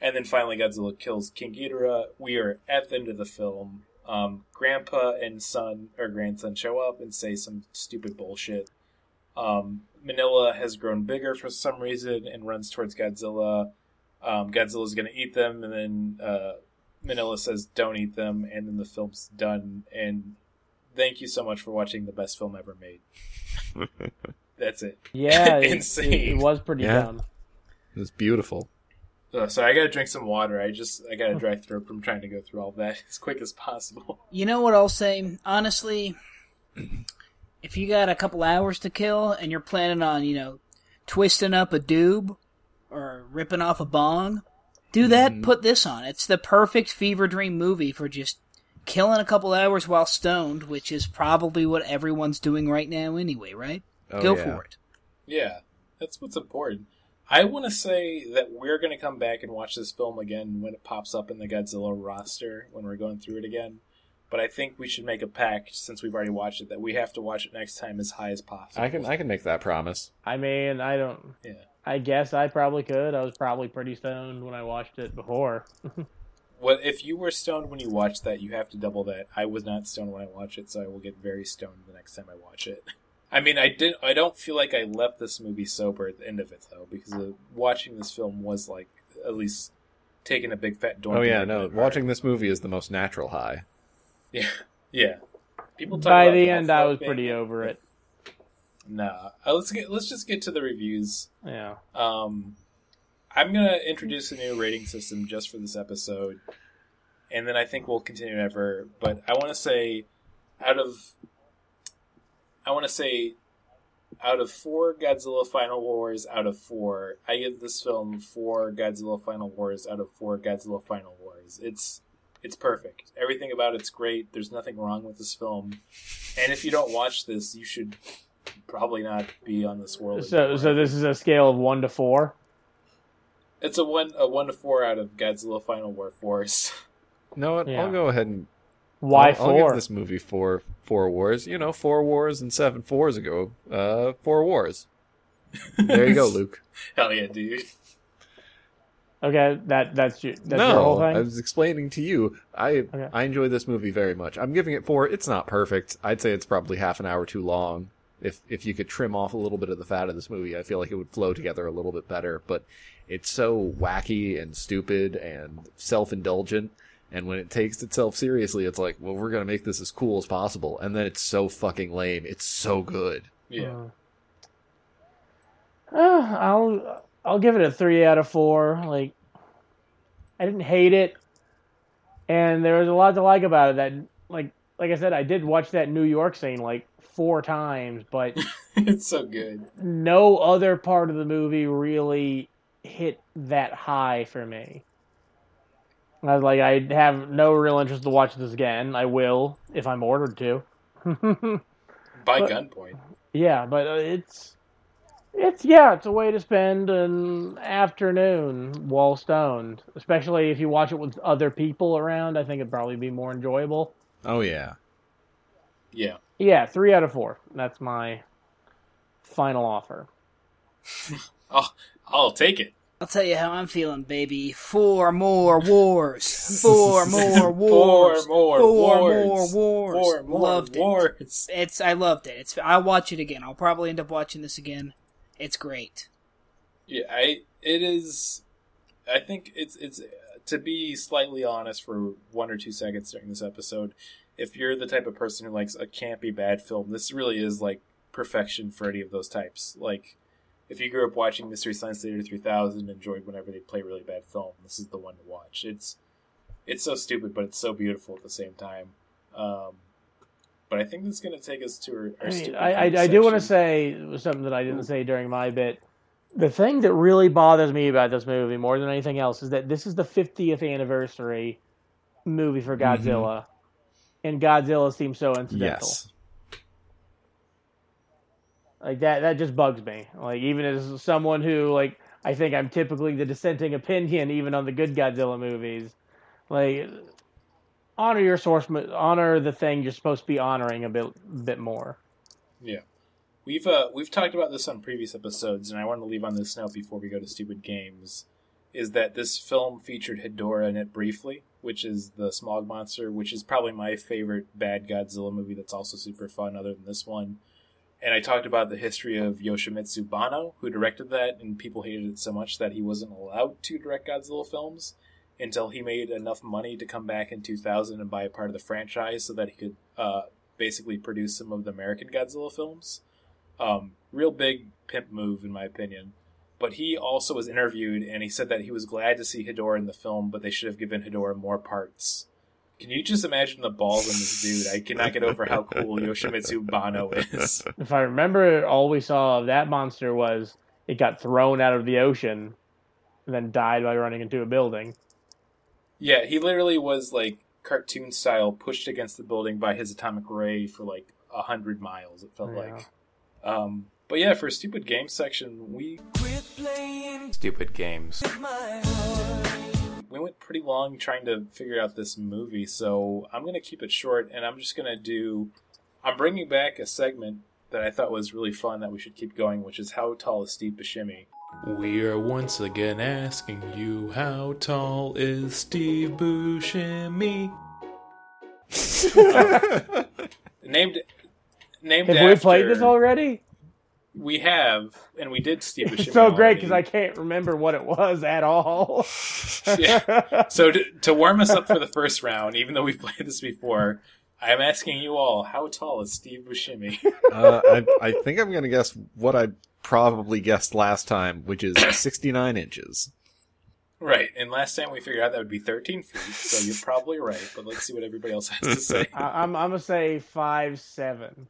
And then finally, Godzilla kills King Ghidorah. We are at the end of the film. Um, Grandpa and son or grandson show up and say some stupid bullshit. Um, Minilla has grown bigger for some reason and runs towards Godzilla. Um, Godzilla's going to eat them, and then uh, Minilla says, "Don't eat them," and then the film's done. And thank you so much for watching the best film ever made. That's it. Yeah, it, Insane. it, it was pretty Yeah. dumb. It was beautiful. Uh, so I gotta drink some water. I just I got a dry throat from trying to go through all that as quick as possible. You know what I'll say? Honestly, if you got a couple hours to kill and you're planning on, you know, twisting up a doob or ripping off a bong, do that. Mm-hmm. Put this on. It's the perfect fever dream movie for just killing a couple hours while stoned, which is probably what everyone's doing right now anyway, right? Oh, Go yeah. for it. Yeah, that's what's important. I want to say that we're gonna come back and watch this film again when it pops up in the Godzilla roster when we're going through it again. But I think we should make a pact since we've already watched it that we have to watch it next time as high as possible. I can I can make that promise. I mean, I don't. Yeah. I guess I probably could. I was probably pretty stoned when I watched it before. well, if you were stoned when you watched that? You have to double that. I was not stoned when I watched it, so I will get very stoned the next time I watch it. I mean, I did. I don't feel like I left this movie sober at the end of it though, because uh, watching this film was like at least taking a big fat doink. Oh yeah, no. Watching this movie is the most natural high. Yeah, yeah. People talk By about the end, I was pretty over it. Nah, Uh, let's get let's just get to the reviews. Yeah. Um, I'm gonna introduce a new rating system just for this episode, and then I think we'll continue ever. But I want to say, out of, I want to say, out of four Godzilla Final Wars out of four, I give this film four Godzilla Final Wars out of four Godzilla Final Wars. It's it's perfect. Everything about it's great. There's nothing wrong with this film, and if you don't watch this, you should probably not be on this world. So, anymore. so this is a scale of one to four. It's a one a one to four out of Godzilla Final War Force. No, what? Yeah. I'll go ahead and Why I'll, I'll 4 give this movie four four wars. You know, four wars and seven fours ago. Uh, four wars. There you go, Luke. Hell yeah, dude. Okay, that that's your, that's no, your whole thing. I was explaining to you. I I enjoy this movie very much. I'm giving it four. It's not perfect. I'd say it's probably half an hour too long. If if you could trim off a little bit of the fat of this movie, I feel like it would flow together a little bit better. But it's so wacky and stupid and self indulgent. And when it takes itself seriously, it's like, well, we're gonna make this as cool as possible. And then it's so fucking lame. It's so good. Yeah. Uh, I'll I'll give it a three out of four. Like, I didn't hate it, and there was a lot to like about it. That like like I said, I did watch that New York scene like four times, but it's so good. no other part of the movie really hit that high for me. I was like, I have no real interest to watch this again. I will if I'm ordered to. By But- gunpoint. Yeah, but uh, it's it's yeah, it's a way to spend an afternoon while stoned, especially if you watch it with other people around. I think it'd probably be more enjoyable. Oh yeah. Yeah. Yeah, three out of four. That's my final offer. Oh, I'll take it. I'll tell you how I'm feeling, baby. Four more wars. Four more Four wars. more Four wars. more wars. Four more Loved it. wars. It's I loved it. It's I'll watch it again. I'll probably end up watching this again. It's great. Yeah, I it is. I think it's it's to be slightly honest for one or two seconds during this episode. If you're the type of person who likes a campy bad film, this really is like perfection for any of those types. Like, if you grew up watching Mystery Science Theater 3000 and enjoyed whenever they play really bad film, this is the one to watch. It's it's so stupid, but it's so beautiful at the same time. Um, but I think that's going to take us to our, our I, mean, I, I, I do want to say something that I didn't say during my bit. The thing that really bothers me about this movie more than anything else is that this is the 50th anniversary movie for mm-hmm. Godzilla, and Godzilla seems so incidental. Yes. Like that that just bugs me. Like even as someone who like I think I'm typically the dissenting opinion even on the good Godzilla movies. Like honor your source honor the thing you're supposed to be honoring a bit bit more. Yeah. We've uh, we've talked about this on previous episodes, and I want to leave on this note before we go to stupid games. Is that this film featured Hedorah in it briefly, which is the smog monster, which is probably my favorite bad Godzilla movie. That's also super fun, other than this one. And I talked about the history of Yoshimitsu Banno, who directed that, and people hated it so much that he wasn't allowed to direct Godzilla films until he made enough money to come back in 2000 and buy a part of the franchise so that he could uh, basically produce some of the American Godzilla films. Um, real big pimp move, in my opinion. But he also was interviewed, and he said that he was glad to see Hedorah in the film, but they should have given Hedorah more parts. Can you just imagine the balls in this dude? I cannot get over how cool Yoshimitsu Banno is. If I remember, all we saw of that monster was it got thrown out of the ocean and then died by running into a building. Yeah, he literally was like cartoon style pushed against the building by his atomic ray for like a hundred miles. It felt Yeah. like. Um, but yeah, for a stupid games section, we quit playing stupid games. We went pretty long trying to figure out this movie, so I'm gonna keep it short, and I'm just gonna do. I'm bringing back a segment that I thought was really fun that we should keep going, which is how tall is Steve Buscemi? We are once again asking you how tall is Steve Buscemi? named named Have after we played this already? We have, and we did Steve Buscemi. It's so great because I can't remember what it was at all. Yeah. So to, to warm us up for the first round, even though we've played this before, I am asking you all, how tall is Steve Buscemi? uh, I, I think I'm going to guess what I probably guessed last time, which is 69 inches. right, and last time we figured out that would be 13 feet, so you're probably right, but let's see what everybody else has to say. I, I'm I'm gonna say five seven.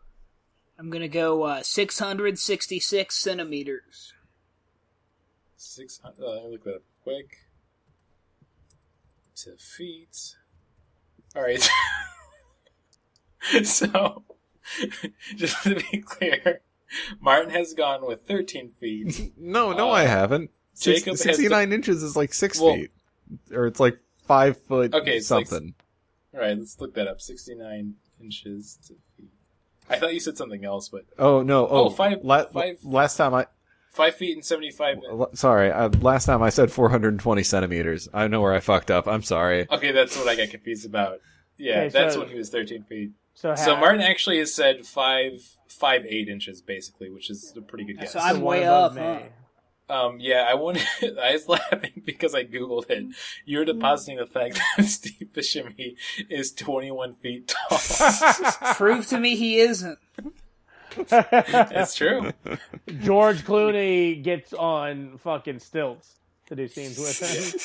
I'm gonna go uh, 666 centimeters. Six hundred. Uh, let me look that up quick. To feet. All right. so, just to be clear, Martin has gone with 13 feet. No, no, Uh, I haven't. Six- Jacob has 69 inches is like 6 Well- feet. Or it's like 5 foot Okay, it's like- something. All right, let's look that up. 69 inches to feet. I thought you said something else, but oh, no. Oh, Oh, five- la- five- Last time I. five feet and 75. l- Sorry, uh, last time I said 420 centimeters. I know where I fucked up. I'm sorry. Okay, that's what I got confused about. Yeah, Okay, that's so- when he was 13 feet. So, So ha- Martin actually has said five, five, eight inches basically, which is a pretty good guess. So I'm one way above off, me. huh? Um, yeah, I wanted. I was laughing because I googled it. You're depositing the fact that Steve Buscemi is 21 feet tall. Prove to me he isn't. it's true. George Clooney gets on fucking stilts to do scenes with him.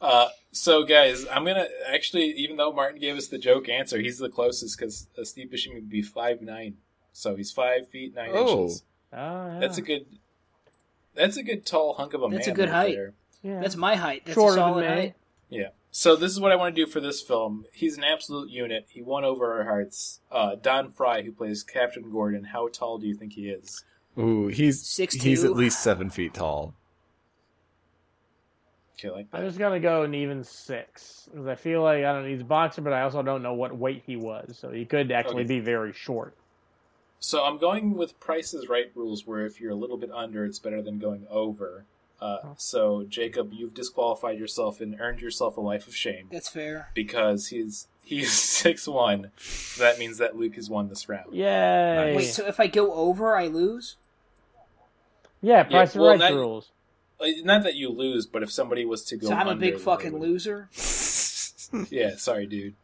Uh, so guys, I'm gonna actually, even though Martin gave us the joke answer, he's the closest because uh, Steve Buscemi would be five nine. So he's five feet nine Oh. inches. Oh, yeah. That's a good. That's a good tall hunk of a man. That's a good right height. there. yeah. That's my height. That's Shorter a than solid me. height. Yeah. So this is what I want to do for this film. He's an absolute unit. He won over our hearts. Uh, Don Frye, who plays Captain Gordon, how tall do you think he is? Ooh, he's 6'2". he's at least 7 feet tall. Okay, like I'm just gonna go an even six because I feel like I don't. He's a boxer, but I also don't know what weight he was, so he could actually Okay. be very short. So I'm going with Price's Right rules, where if you're a little bit under, it's better than going over. Uh, so Jacob, you've disqualified yourself and earned yourself a life of shame That's fair. because he's he's six one. So that means that Luke has won this round. Yay! Wait, so if I go over, I lose? yeah, Price well, Right not- rules. Not that you lose, but if somebody was to go, So I'm a big fucking would- loser? Yeah, sorry, dude.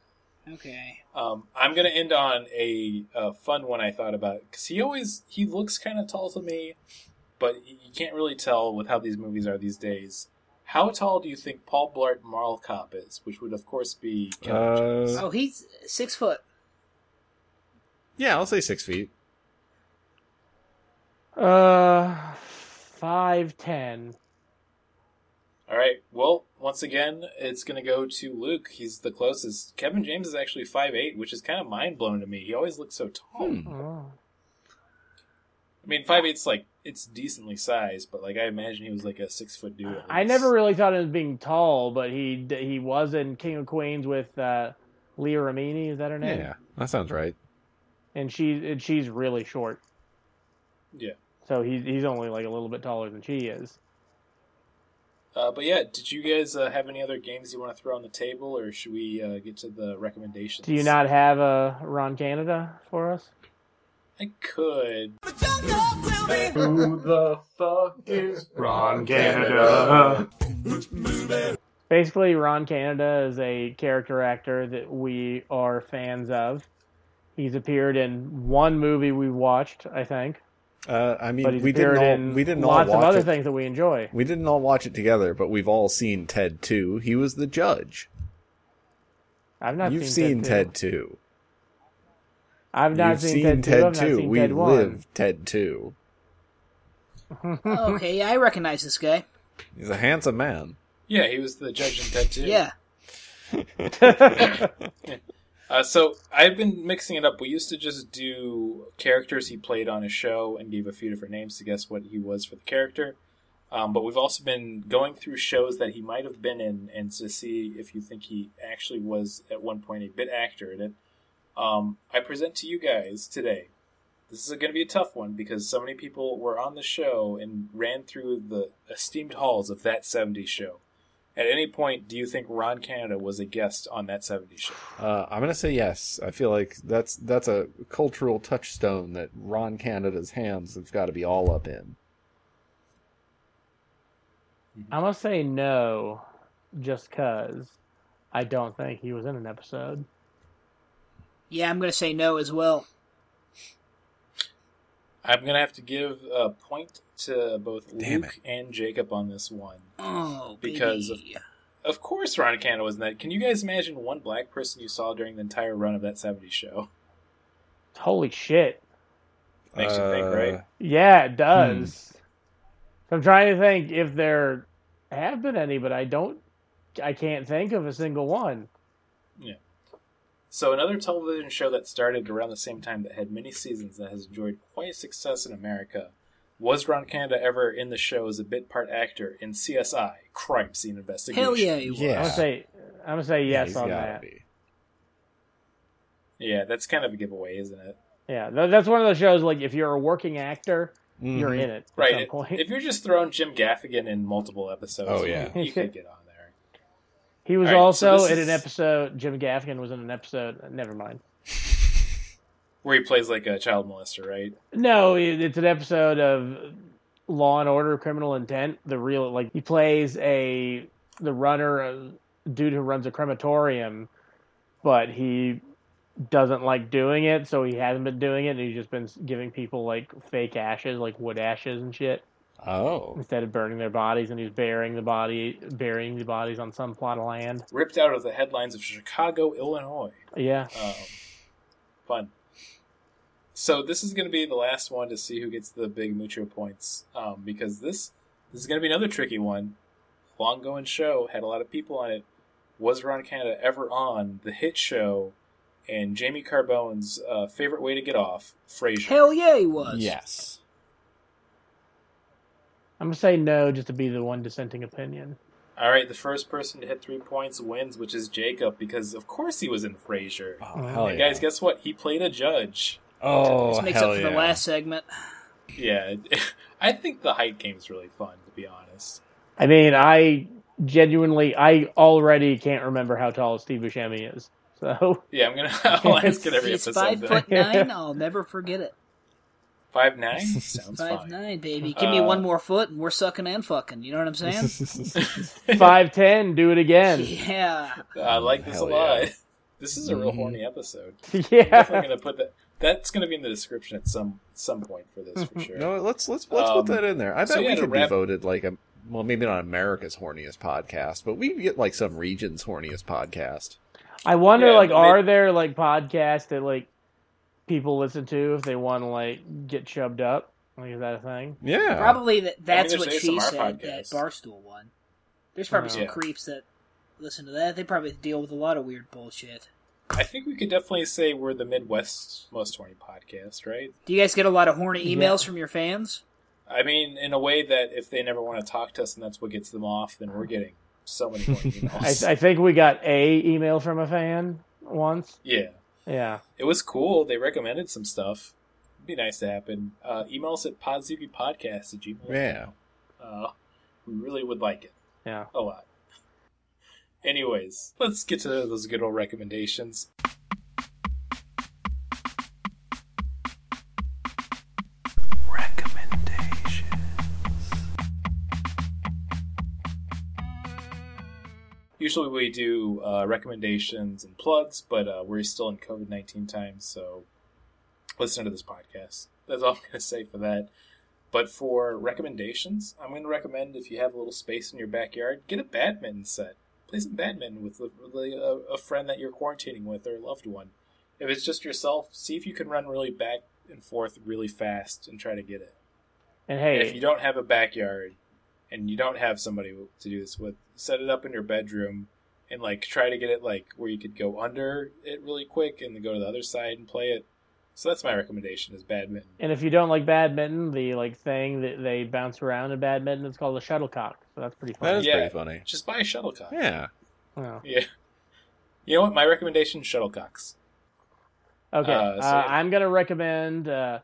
Okay. Um, I'm gonna end on a, uh fun one I thought about because he always he looks kind of tall to me, but you can't really tell with how these movies are these days. How tall do you think Paul Blart Mall Cop is? Which would of course be Kevin Uh, James. Oh, he's six foot. Yeah, I'll say 6 feet. Uh, five ten. All right. Well, once again, it's gonna go to Luke. He's the closest. Kevin James is actually five eight, which is kind of mind blowing to me. He always looks so tall. Hmm. Oh. I mean, five eight's like it's decently sized, but like I imagine he was like a six foot dude. at I never really thought of him being tall, but he he was in King of Queens with uh, Leah Remini. Is that her name? Yeah, that sounds right. And she's and she's really short, Yeah. so he's he's only like a little bit taller than she is. Uh, but yeah, did you guys uh, have any other games you want to throw on the table, or should we uh, get to the recommendations? Do you not have a Ron Canada for us? I could. Who the fuck is Ron Canada? Basically, Ron Canada is a character actor that we are fans of. He's appeared in one movie we watched, I think, Uh, I mean, we didn't appeared all we didn't all lots watch of other it. things that we enjoy. We didn't all watch it together, but we've all seen Ted 2. He was the judge. I've not You've seen, seen Ted. Ted 2. 2. I've not You've seen, seen Ted 2. I've not Ted 2. seen We Ted 1. lived Ted 2. okay, yeah, I recognize this guy. He's a handsome man. Yeah, he was the judge in Ted 2. Yeah. Uh, so I've been mixing it up. We used to just do characters he played on a show and gave a few different names to guess what he was for the character. Um, but we've also been going through shows that he might have been in and to see if you think he actually was at one point a bit actor in it. Um, I present to you guys today. This is going to be a tough one because so many people were on the show and ran through the esteemed halls of that 70s show. At any point, do you think Ron Canada was a guest on that 70s show? Uh, I'm gonna say yes. I feel like that's that's a cultural touchstone that Ron Canada's hands have got to be all up in. I'm gonna say no, just cause I don't think he was in an episode. Yeah, I'm going to say no as well. I'm gonna have to give a point to both Damn Luke and Jacob on this one. Oh, Because of- baby. Of course, Ron Canada was in that. Can you guys imagine one black person you saw during the entire run of that '70s show? Holy shit! Makes you think, Uh, right? Yeah, it does. I'm trying to think if there have been any, but I don't. I can't think of a single one. So another television show that started around the same time that had many seasons that has enjoyed quite a success in America. Was Ron Canada ever in the show as a bit part actor in CSI Crime Scene Investigation? Hell yeah, he was. Yeah. I'm gonna say. I'm gonna say yes he's on that. be. Yeah, that's kind of a giveaway, isn't it? Yeah, that's one of those shows. Like, if you're a working actor, you're Mhm. in it at Right. some point. If you're just throwing Jim Gaffigan in multiple episodes, Oh, yeah. you, you could get on there. He was right, also so in is- an episode. Jim Gaffigan was in an episode. Never mind. Where he plays like a child molester, right? No, it's an episode of Law and Order: Criminal Intent. The real like he plays a the runner, a dude who runs a crematorium, but he doesn't like doing it, so he hasn't been doing it. And he's just been giving people like fake ashes, like wood ashes and shit, Oh, instead of burning their bodies. And he's burying the body, burying the bodies on some plot of land. Ripped out of the headlines of Chicago, Illinois. Yeah, Um, fun. So this is going to be the last one to see who gets the big mucho points, um, because this this is going to be another tricky one. Long going show had a lot of people on it. Was Ron Canada ever on the hit show and Jamie Carbone's uh, favorite way to get off, Frasier? Hell yeah, he was. yes. I'm gonna say no, just to be the one dissenting opinion. All right, the first person to hit three points wins, which is Jacob, because of course he was in Frasier. Oh, hell And yeah. guys, guess what? He played a judge. oh, This makes hell up for yeah. the last segment. Yeah, I think the height game's really fun, to be honest. I mean, I genuinely, I already can't remember how tall Steve Buscemi is. So Yeah, I'm gonna I'll ask it every He's episode. five then. foot nine. I'll never forget it. Five nine sounds Five fine. nine, baby. Give me Uh, one more foot, and we're sucking and fucking. You know what I'm saying? five ten, do it again. yeah. I like this Hell a lot. yeah. This is a real Mhm. horny episode. yeah. Definitely gonna put that. That's gonna be in the description at some some point for this for sure. No, let's let's let's Um, put that in there. I bet yeah, we to could wrap- be voted like a well, maybe not America's horniest podcast, but we get like some region's horniest podcast. I wonder, Yeah, like, but are there like podcasts that like people listen to if they want to like get chubbed up? Like, is that a thing? Yeah, Probably that. That's there's what she ASMR said. That barstool one. There's probably Oh. some Yeah. creeps that listen to that. They probably deal with a lot of weird bullshit. I think we could definitely say we're the Midwest most horny podcast, right? Do you guys get a lot of horny emails from your fans? I mean, in a way that if they never want to talk to us and that's what gets them off, then we're getting so many horny I. I think we got a email from a fan once. yeah. Yeah. It was cool. They recommended some stuff. It'd be nice to happen. Uh, email us at podzookypodcast at gmail. Yeah. Uh, we really would like it Yeah. a lot. Anyways, let's get to those good old recommendations. Usually we do uh, recommendations and plugs, but uh, we're still in COVID 19 times, so listen to this podcast. That's all I'm going to say for that. But for recommendations, I'm going to recommend if you have a little space in your backyard, get a badminton set. Play some badminton with a, a, a friend that you're quarantining with or a loved one. If it's just yourself, see if you can run really back and forth really fast and try to get it. And hey, If you don't have a backyard and you don't have somebody to do this with, set it up in your bedroom and like try to get it like where you could go under it really quick and then go to the other side and play it. So that's my recommendation is badminton. and if you don't like badminton, the like thing that they bounce around in badminton, it's called a shuttlecock. So that's pretty That fun. is Yeah. pretty funny. Just buy a shuttlecock. Yeah. Yeah. Yeah. You know what? My recommendation is shuttlecocks. Okay, Uh, uh, so yeah. I'm gonna recommend uh,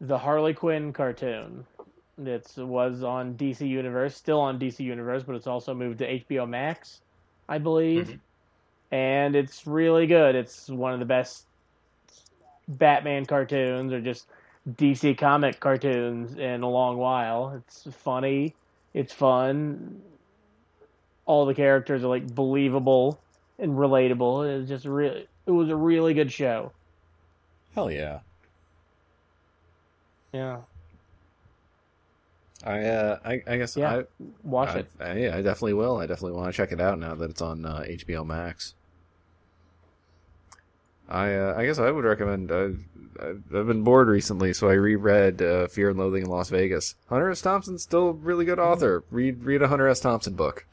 the Harley Quinn cartoon. It was on DC Universe, still on DC Universe, but it's also moved to HBO Max, I believe, Mhm. and it's really good. It's one of the best Batman cartoons or just DC comic cartoons in a long while. It's funny, it's fun. All the characters are like believable and relatable. It's just really, it was a really good show. Hell yeah. Yeah, I uh, I, I guess Yeah. I, watch I, it. I, yeah, I definitely will. I definitely want to check it out now that it's on uh, HBO Max. I uh, I guess I would recommend. Uh, I've I've been bored recently, so I reread uh, Fear and Loathing in Las Vegas. Hunter S. Thompson's still a really good author. Read read a Hunter S. Thompson book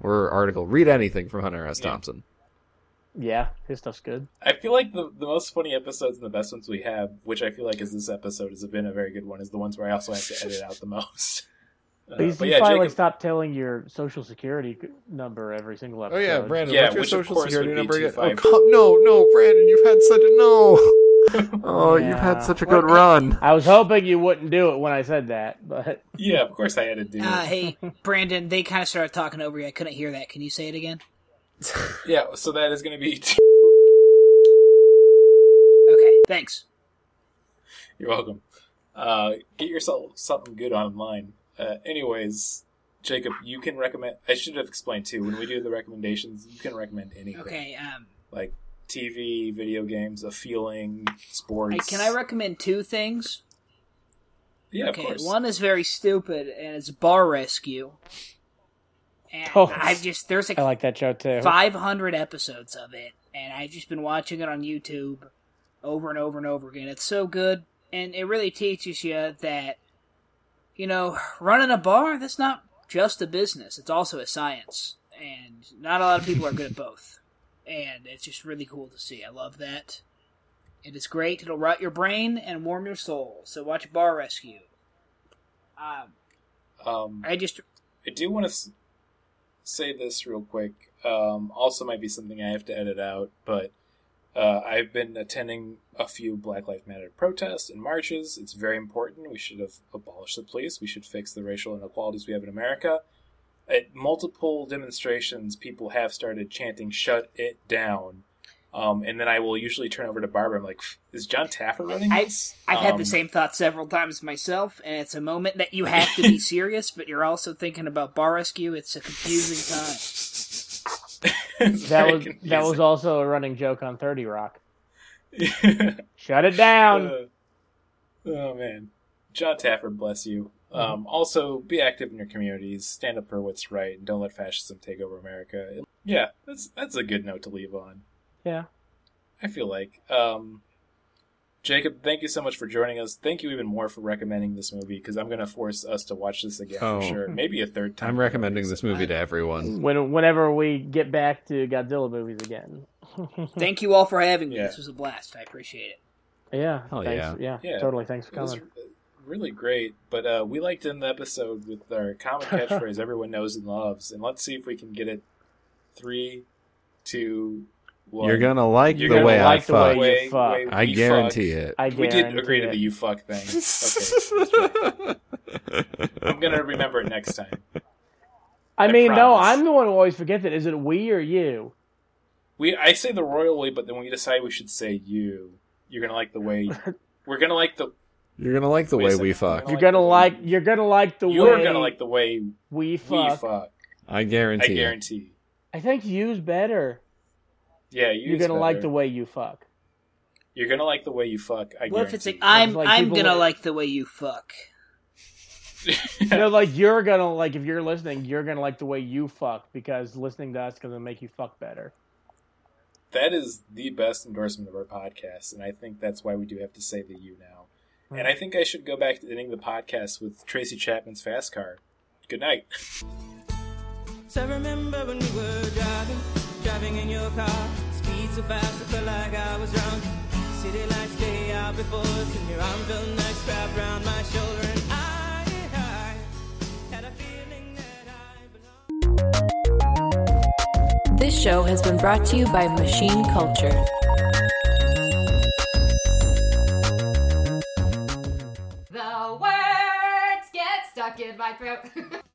or article. Read anything from Hunter S. Yeah. Thompson. Yeah, his stuff's good. I feel like the, the most funny episodes and the best ones we have, which I feel like is this episode, has been a very good one, is the ones where I also have to edit out the most. Uh, But you, but yeah, finally Jacob, stop telling your social security number every single episode. Oh yeah, Brandon. Yeah, what's your social security number again? Oh 25. co- no, no, Brandon, you've had such a no. oh, you've had such a good run. I was hoping you wouldn't do it when I said that, but yeah, of course I had to do it. Uh, hey, Brandon, they kind of started talking over you. I couldn't hear that. Can you say it again? Yeah, so that is going to be. Okay, thanks. You're welcome. Uh, get yourself something good online. Uh, anyways, Jacob, you can recommend. I should have explained too. When we do the recommendations, you can recommend anything. Okay, um, Like TV, video games, a feeling, I, sports. can I recommend two things? Yeah, of Okay, course. one is very stupid, and it's Bar Rescue. And Oh. I've just there's like I like that show too. 500 episodes of it, and I've just been watching it on YouTube over and over and over again. It's so good, and it really teaches you that, you know, running a bar, that's not just a business, it's also a science. And not a lot of people are good at both. And it's just really cool to see. I love that. It is great. It'll rot your brain and warm your soul. So watch Bar Rescue. Um, Um, I just I do want to s- say this real quick. Um, also, might be something I have to edit out, but uh, I've been attending a few Black Lives Matter protests and marches. It's very important. We should have abolished the police. We should fix the racial inequalities we have in America. At multiple demonstrations, people have started chanting "Shut it down," um, and then I will usually turn over to Barbara. I'm like, "Is John Taffer running I, this?" I've had Um, the same thought several times myself, and it's a moment that you have to be serious, but you're also thinking about bar rescue. It's a confusing time. that very was that was also a running joke on Thirty Rock. Shut it down. Uh, oh man, John Taffer, bless you. Um, also, be active in your communities. Stand up for what's right, and don't let fascism take over America. Yeah, that's that's a good note to leave on. Yeah. I feel like. Um, Jacob, thank you so much for joining us. Thank you even more for recommending this movie because I'm going to force us to watch this again Oh. for sure. Maybe a third time. I'm recommending this movie to everyone. When whenever we get back to Godzilla movies again. Thank you all for having me. Yeah. This was a blast. I appreciate it. Yeah. Hell thanks. yeah. yeah. Yeah. Totally. Thanks for coming. really great, but uh, we liked in the episode with our common catchphrase everyone knows and loves, and let's see if we can get it. Three, two, one. You're gonna like You're the gonna way I like the way fuck. you Way- fuck. way I we guarantee fuck. it. I we did guarantee agree to it. the you fuck thing. Okay, that's right. I'm gonna remember it next time. I I mean, no, promise. I'm the one who always forgets it. Is it we or you? We I say the royal way, but then we decide we should say you. You're gonna like the way. We're gonna like the. You're gonna like the way we fuck. You're gonna like. You're gonna like the way. You're gonna like the way we we fuck. fuck. I I guarantee. it. guarantee. I think you's better. Yeah, you. You're gonna like the way you fuck. You're gonna like the way you fuck. I what if it's like I'm like I'm gonna would- like the way you fuck. no, like you're gonna like if you're listening, you're gonna like the way you fuck because listening to us is gonna make you fuck better. that is the best endorsement of our podcast, and I think that's why we do have to say the you now. Hmm. And I think I should go back to ending the podcast with Tracy Chapman's Fast Car. Good night. So remember when we were driving, driving in your car, speed so fast I felt like I was drunk. City lights lay out before us, and your arm felt nice wrapped around my shoulder, and I, I had a feeling that I belonged. This show has been brought to you by Machine Culture. The words get stuck in my throat.